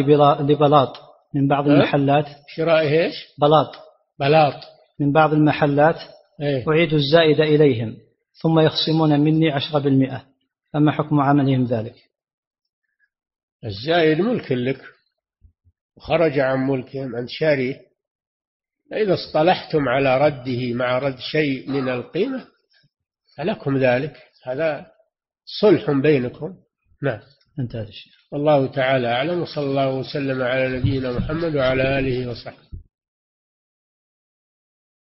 لبلاط من بعض المحلات. شراء إيش؟ بلاط. بلاط. من بعض المحلات. إيه؟ أعيد الزائد إليهم ثم يخصمون مني عشرة بالمئة. فما حكم عملهم ذلك؟ الزائد ملك لك. وخرج عن ملكهم أنت شاريه فإذا اصطلحتم على رده مع رد شيء من القيمة فلكم ذلك. هذا صلح بينكم. نعم. انتهى الشيخ. والله تعالى أعلم وصلى الله وسلم على نبينا محمد وعلى آله وصحبه.